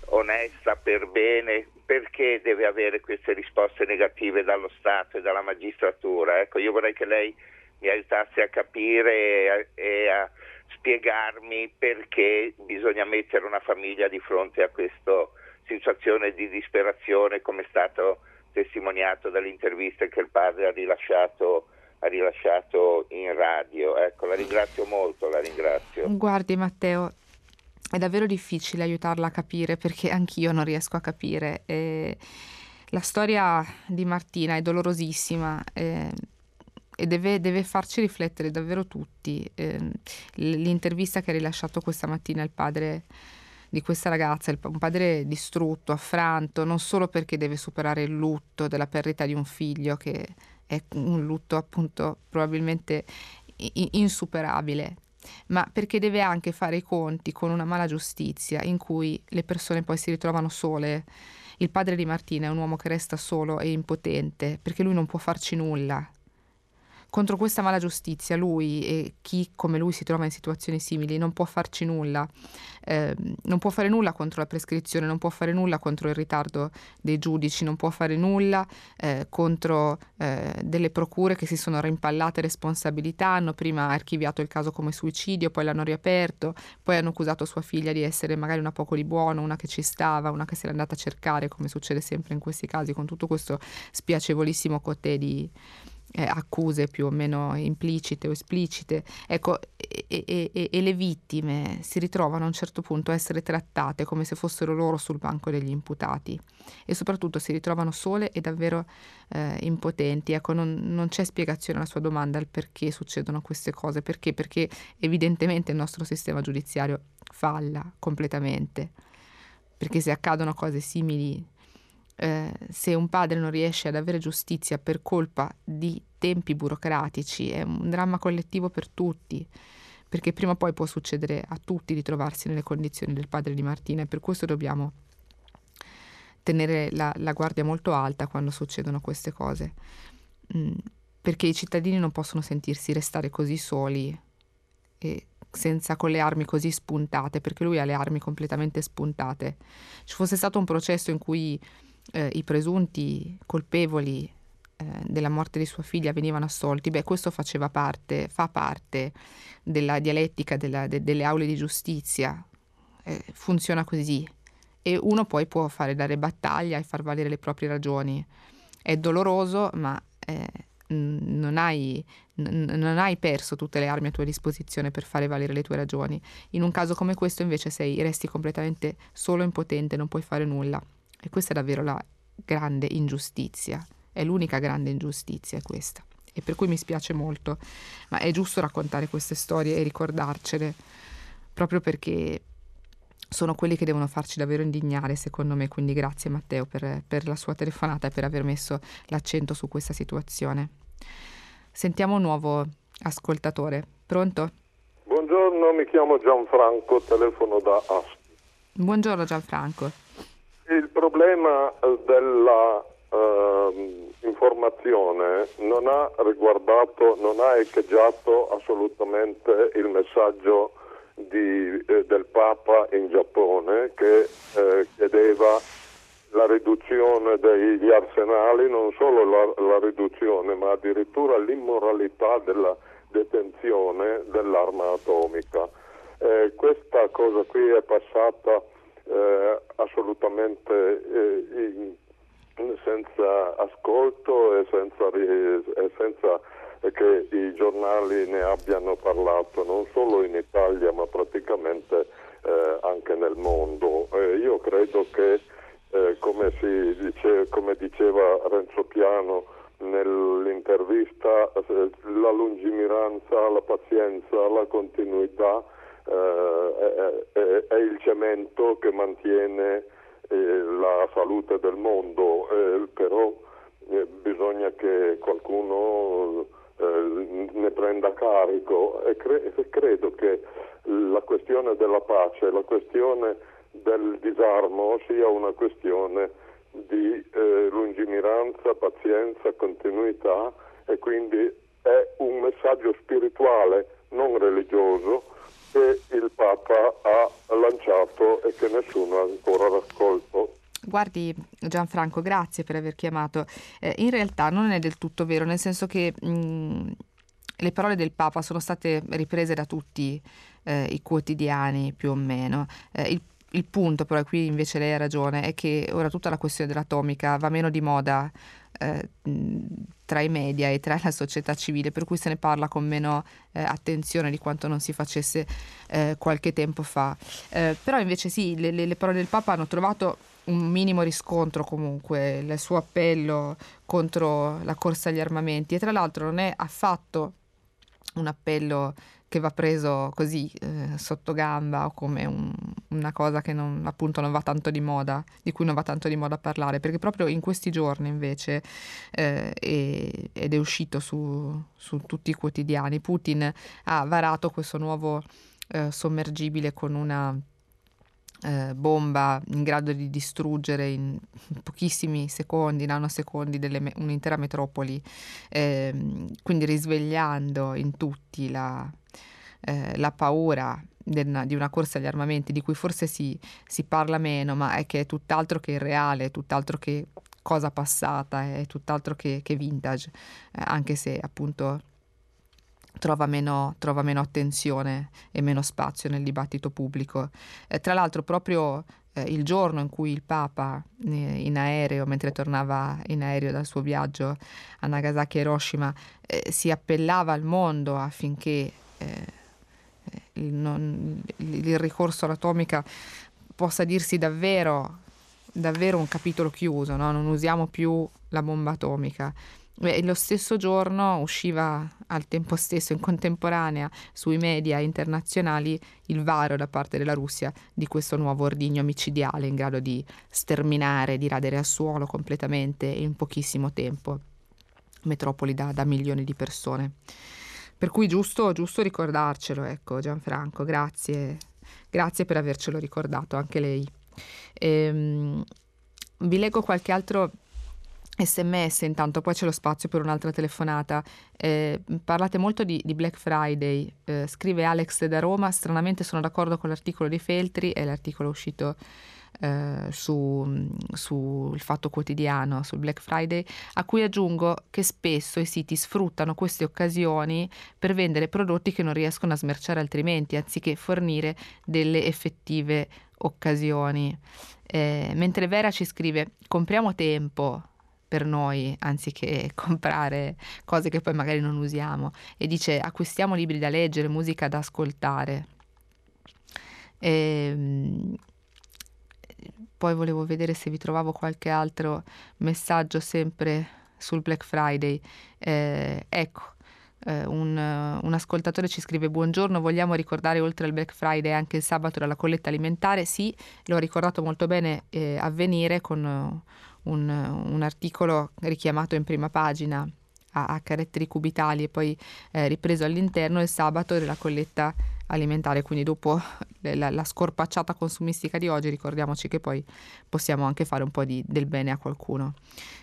onesta per bene, perché deve avere queste risposte negative dallo Stato e dalla magistratura? Ecco, io vorrei che lei mi aiutasse a capire e a, e a spiegarmi perché bisogna mettere una famiglia di fronte a questa situazione di disperazione come è stato testimoniato dalle interviste che il padre ha rilasciato, ha rilasciato in radio. Ecco, la ringrazio molto, la ringrazio. Guardi Matteo, è davvero difficile aiutarla a capire perché anch'io non riesco a capire. E la storia di Martina è dolorosissima. E e deve, deve, farci riflettere davvero tutti. Eh, l'intervista che ha rilasciato questa mattina il padre di questa ragazza, un padre distrutto, affranto, non solo perché deve superare il lutto della perdita di un figlio, che è un lutto appunto probabilmente insuperabile, ma perché deve anche fare i conti con una mala giustizia in cui le persone poi si ritrovano sole. Il padre di Martina è un uomo che resta solo e impotente perché lui non può farci nulla contro questa mala giustizia lui e chi come lui si trova in situazioni simili non può farci nulla, eh, non può fare nulla contro la prescrizione, non può fare nulla contro il ritardo dei giudici, non può fare nulla eh, contro eh, delle procure che si sono rimpallate responsabilità, hanno prima archiviato il caso come suicidio, poi l'hanno riaperto, poi hanno accusato sua figlia di essere magari una poco di buono, una che ci stava, una che si era andata a cercare, come succede sempre in questi casi, con tutto questo spiacevolissimo cotè di eh, accuse più o meno implicite o esplicite, ecco, e, e, e, le vittime si ritrovano a un certo punto a essere trattate come se fossero loro sul banco degli imputati e soprattutto si ritrovano sole e davvero eh, impotenti. Ecco, non, non, c'è spiegazione alla sua domanda al perché succedono queste cose, perché? Perché evidentemente il nostro sistema giudiziario falla completamente, perché se accadono cose simili eh, se un padre non riesce ad avere giustizia per colpa di tempi burocratici, è un dramma collettivo per tutti, perché prima o poi può succedere a tutti di trovarsi nelle condizioni del padre di Martina e per questo dobbiamo tenere la, la guardia molto alta quando succedono queste cose, mm, perché i cittadini non possono sentirsi restare così soli e senza con le armi così spuntate, perché lui ha le armi completamente spuntate. Ci fosse stato un processo in cui eh, i presunti colpevoli eh, della morte di sua figlia venivano assolti, beh, questo faceva parte, fa parte della dialettica della, de, delle aule di giustizia. Eh, funziona così. E uno poi può fare dare battaglia e far valere le proprie ragioni. È doloroso, ma eh, non hai, non hai, perso tutte le armi a tua disposizione per fare valere le tue ragioni. In un caso come questo invece sei, resti completamente solo impotente, non puoi fare nulla. E questa è davvero la grande ingiustizia, è l'unica grande ingiustizia questa. E per cui mi spiace molto, ma è giusto raccontare queste storie e ricordarcele, proprio perché sono quelli che devono farci davvero indignare, secondo me. Quindi grazie Matteo per, per la sua telefonata e per aver messo l'accento su questa situazione. Sentiamo un nuovo ascoltatore. Pronto? Buongiorno, mi chiamo Gianfranco, telefono da Asti. Buongiorno Gianfranco. Il problema eh, della uh, informazione non ha riguardato, non ha echeggiato assolutamente il messaggio di, eh, del Papa in Giappone che eh, chiedeva la riduzione degli arsenali, non solo la, la riduzione, ma addirittura l'immoralità della detenzione dell'arma atomica. Eh, questa cosa qui è passata eh, assolutamente eh, senza ascolto e senza, e senza, che i giornali ne abbiano parlato, non solo in Italia ma praticamente eh, anche nel mondo. io credo che, eh, come, dice, come, diceva Renzo Piano nell'intervista, eh, la lungimiranza, la pazienza, la continuità eh, è, è, il cemento che mantiene eh, la salute del mondo, eh, però eh, bisogna che qualcuno eh, ne prenda carico. E cre- credo che la questione della pace, la questione del disarmo sia una questione di eh, lungimiranza, pazienza, continuità e quindi è un messaggio spirituale, non religioso, che il Papa ha lanciato e che nessuno ha ancora raccolto. Guardi Gianfranco, grazie per aver chiamato. Eh, in realtà non è del tutto vero, nel senso che mh, le parole del Papa sono state riprese da tutti eh, i quotidiani più o meno. Eh, il, il punto però, qui invece lei ha ragione, è che ora tutta la questione dell'atomica va meno di moda eh, tra i media e tra la società civile, per cui se ne parla con meno eh, attenzione di quanto non si facesse eh, qualche tempo fa. Eh, però invece sì, le, le, parole del Papa hanno trovato un minimo riscontro comunque, il suo appello contro la corsa agli armamenti e tra l'altro non è affatto un appello che va preso così eh, sotto gamba o come un, una cosa che non, appunto non va tanto di moda, di cui non va tanto di moda parlare, perché proprio in questi giorni invece eh, è, ed è uscito su, su, tutti i quotidiani, Putin ha varato questo nuovo eh, sommergibile con una eh, bomba in grado di distruggere in pochissimi secondi, nanosecondi, delle, un'intera metropoli, eh, quindi risvegliando in tutti la, eh, la paura di una corsa agli armamenti di cui forse si, si, parla meno, ma è che è tutt'altro che irreale, tutt'altro che cosa passata, è tutt'altro che, che vintage, eh, anche se appunto trova meno, trova meno, attenzione e meno spazio nel dibattito pubblico. Eh, tra l'altro proprio eh, il giorno in cui il Papa eh, in aereo, mentre tornava in aereo dal suo viaggio a Nagasaki e Hiroshima, eh, si appellava al mondo affinché eh, il, non, il, ricorso all'atomica possa dirsi davvero, davvero un capitolo chiuso, no? non usiamo più la bomba atomica. E lo stesso giorno usciva al tempo stesso, in contemporanea, sui media internazionali il varo da parte della Russia di questo nuovo ordigno micidiale in grado di sterminare, di radere al suolo completamente in pochissimo tempo metropoli da, da milioni di persone. Per cui giusto, giusto ricordarcelo, ecco Gianfranco, grazie, grazie per avercelo ricordato anche lei. Ehm, vi leggo qualche altro sms intanto, poi c'è lo spazio per un'altra telefonata. Eh, parlate molto di, di Black Friday, eh, scrive Alex da Roma, stranamente sono d'accordo con l'articolo di Feltri, è l'articolo uscito eh, sul su Fatto Quotidiano, sul Black Friday, a cui aggiungo che spesso i siti sfruttano queste occasioni per vendere prodotti che non riescono a smerciare altrimenti, anziché fornire delle effettive occasioni. Eh, mentre Vera ci scrive compriamo tempo per noi anziché comprare cose che poi magari non usiamo e dice acquistiamo libri da leggere, musica da ascoltare. E, ehm, poi volevo vedere se vi trovavo qualche altro messaggio sempre sul Black Friday. Eh, ecco, eh, un, un, ascoltatore ci scrive buongiorno, vogliamo ricordare oltre al Black Friday anche il sabato della colletta alimentare? Sì, l'ho ricordato molto bene eh, a venire con un, un articolo richiamato in prima pagina a, a caratteri cubitali e poi eh, ripreso all'interno il sabato della colletta alimentare, quindi dopo la, la, scorpacciata consumistica di oggi ricordiamoci che poi possiamo anche fare un po' di, del bene a qualcuno.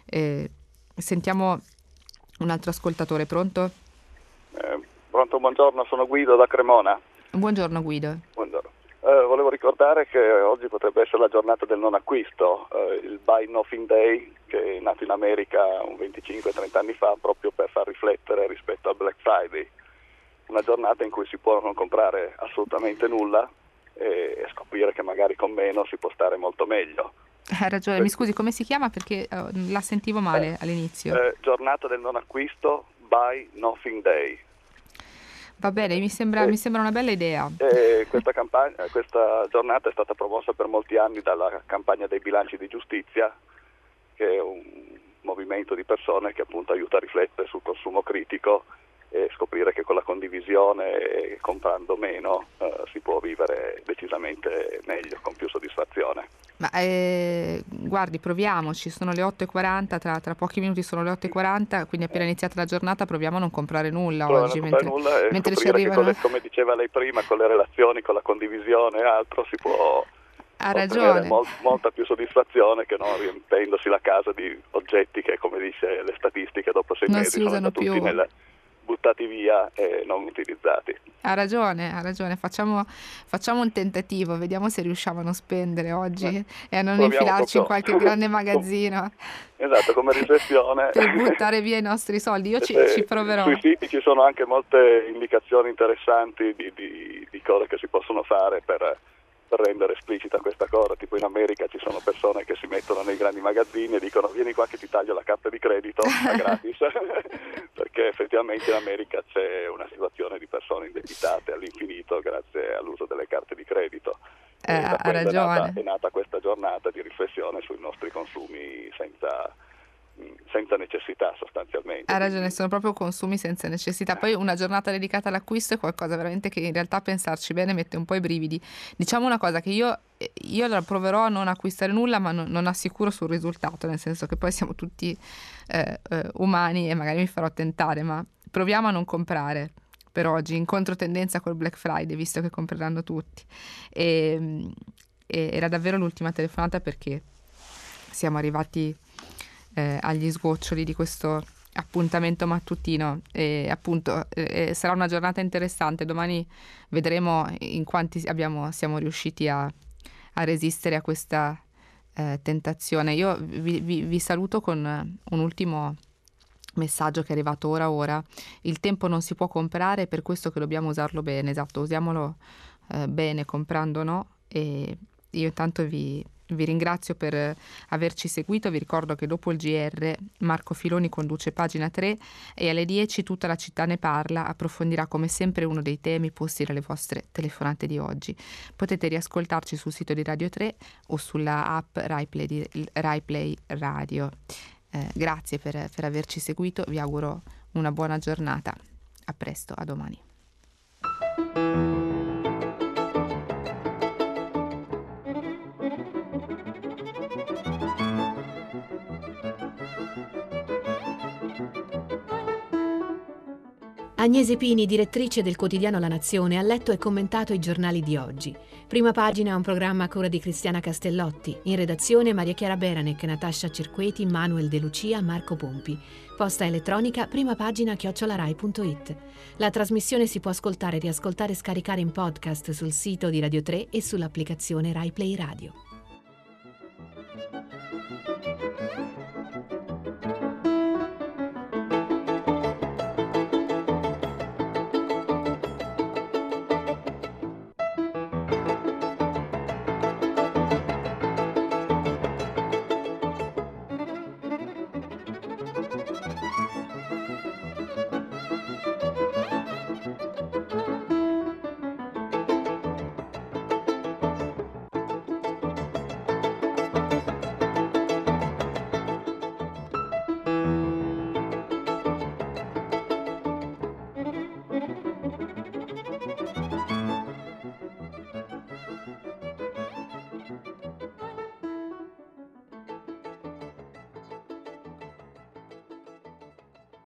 Eh, sentiamo un altro ascoltatore, pronto? Eh, pronto, buongiorno, sono Guido da Cremona. Buongiorno Guido. Buongiorno. Eh, volevo ricordare che oggi potrebbe essere la giornata del non acquisto, eh, il Buy Nothing Day che è nato in America un 25-30 anni fa proprio per far riflettere rispetto al Black Friday una giornata in cui si può non comprare assolutamente nulla e, scoprire che magari con meno si può stare molto meglio. Hai ragione, mi scusi, come si chiama? Perché uh, la sentivo male eh, all'inizio. Eh, giornata del non acquisto, Buy Nothing Day. Va bene, mi sembra, mi sembra una bella idea. Questa, campagna, questa, giornata è stata promossa per molti anni dalla campagna dei bilanci di giustizia, che è un movimento di persone che appunto aiuta a riflettere sul consumo critico e scoprire che con la condivisione e comprando meno eh, si può vivere decisamente meglio, con più soddisfazione. Ma eh, guardi, proviamoci, sono le 8.40, tra, tra, pochi minuti sono le 8.40, quindi appena iniziata la giornata proviamo a non comprare nulla Proviamo oggi. Mentre, nulla mentre ci arrivano... Le, come diceva lei prima, con le relazioni, con la condivisione e altro si può... Ha ragione. Mol, molta più soddisfazione che non riempendosi la casa di oggetti che, come dice le statistiche, dopo sei non mesi si usano più. Nel, buttati via e non utilizzati. Ha ragione, ha ragione, facciamo, facciamo, un tentativo, vediamo se riusciamo a non spendere oggi eh, e a non infilarci in qualche grande magazzino. Esatto, come riflessione. per buttare via i nostri soldi, io ci, ci, proverò. Sui siti ci sono anche molte indicazioni interessanti di, di, di cose che si possono fare per rendere esplicita questa cosa, tipo in America ci sono persone che si mettono nei grandi magazzini e dicono vieni qua che ti taglio la carta di credito gratis, perché effettivamente in America c'è una situazione di persone indebitate all'infinito grazie all'uso delle carte di credito. Eh, ha ragione. È nata, è nata questa giornata di riflessione sui nostri consumi senza senza necessità sostanzialmente. Ha ragione, sono proprio consumi senza necessità. Poi una giornata dedicata all'acquisto è qualcosa veramente che in realtà pensarci bene mette un po' i brividi. Diciamo una cosa che io, io la proverò a non acquistare nulla ma non, non, assicuro sul risultato, nel senso che poi siamo tutti eh, eh, umani e magari mi farò tentare, ma proviamo a non comprare per oggi in controtendenza col Black Friday, visto che compreranno tutti. E, ehm, e era davvero l'ultima telefonata perché siamo arrivati eh, agli sgoccioli di questo appuntamento mattutino. E appunto eh, sarà una giornata interessante. Domani vedremo in quanti abbiamo, siamo riusciti a, a resistere a questa eh, tentazione. Io vi, vi, vi, saluto con un ultimo messaggio che è arrivato ora ora. Il tempo non si può comprare per questo che dobbiamo usarlo bene. Esatto usiamolo eh, bene comprando no. E io intanto vi vi ringrazio per averci seguito, vi ricordo che dopo il GR Marco Filoni conduce pagina 3 e alle 10 tutta la città ne parla, approfondirà come sempre uno dei temi posti dalle vostre telefonate di oggi. Potete riascoltarci sul sito di Radio 3 o sulla app RaiPlay, di, RaiPlay Radio. Eh, grazie per, per averci seguito, vi auguro una buona giornata. A presto, a domani. Agnese Pini, direttrice del quotidiano La Nazione, ha letto e commentato i giornali di oggi. Prima pagina un programma a cura di Cristiana Castellotti. In redazione Maria Chiara Beranec, Natascia Cerqueti, Manuel De Lucia, Marco Pompi. Posta elettronica prima pagina chiocciolarai.it. La trasmissione si può ascoltare, riascoltare e scaricare in podcast sul sito di Radio 3 e sull'applicazione Rai Play Radio.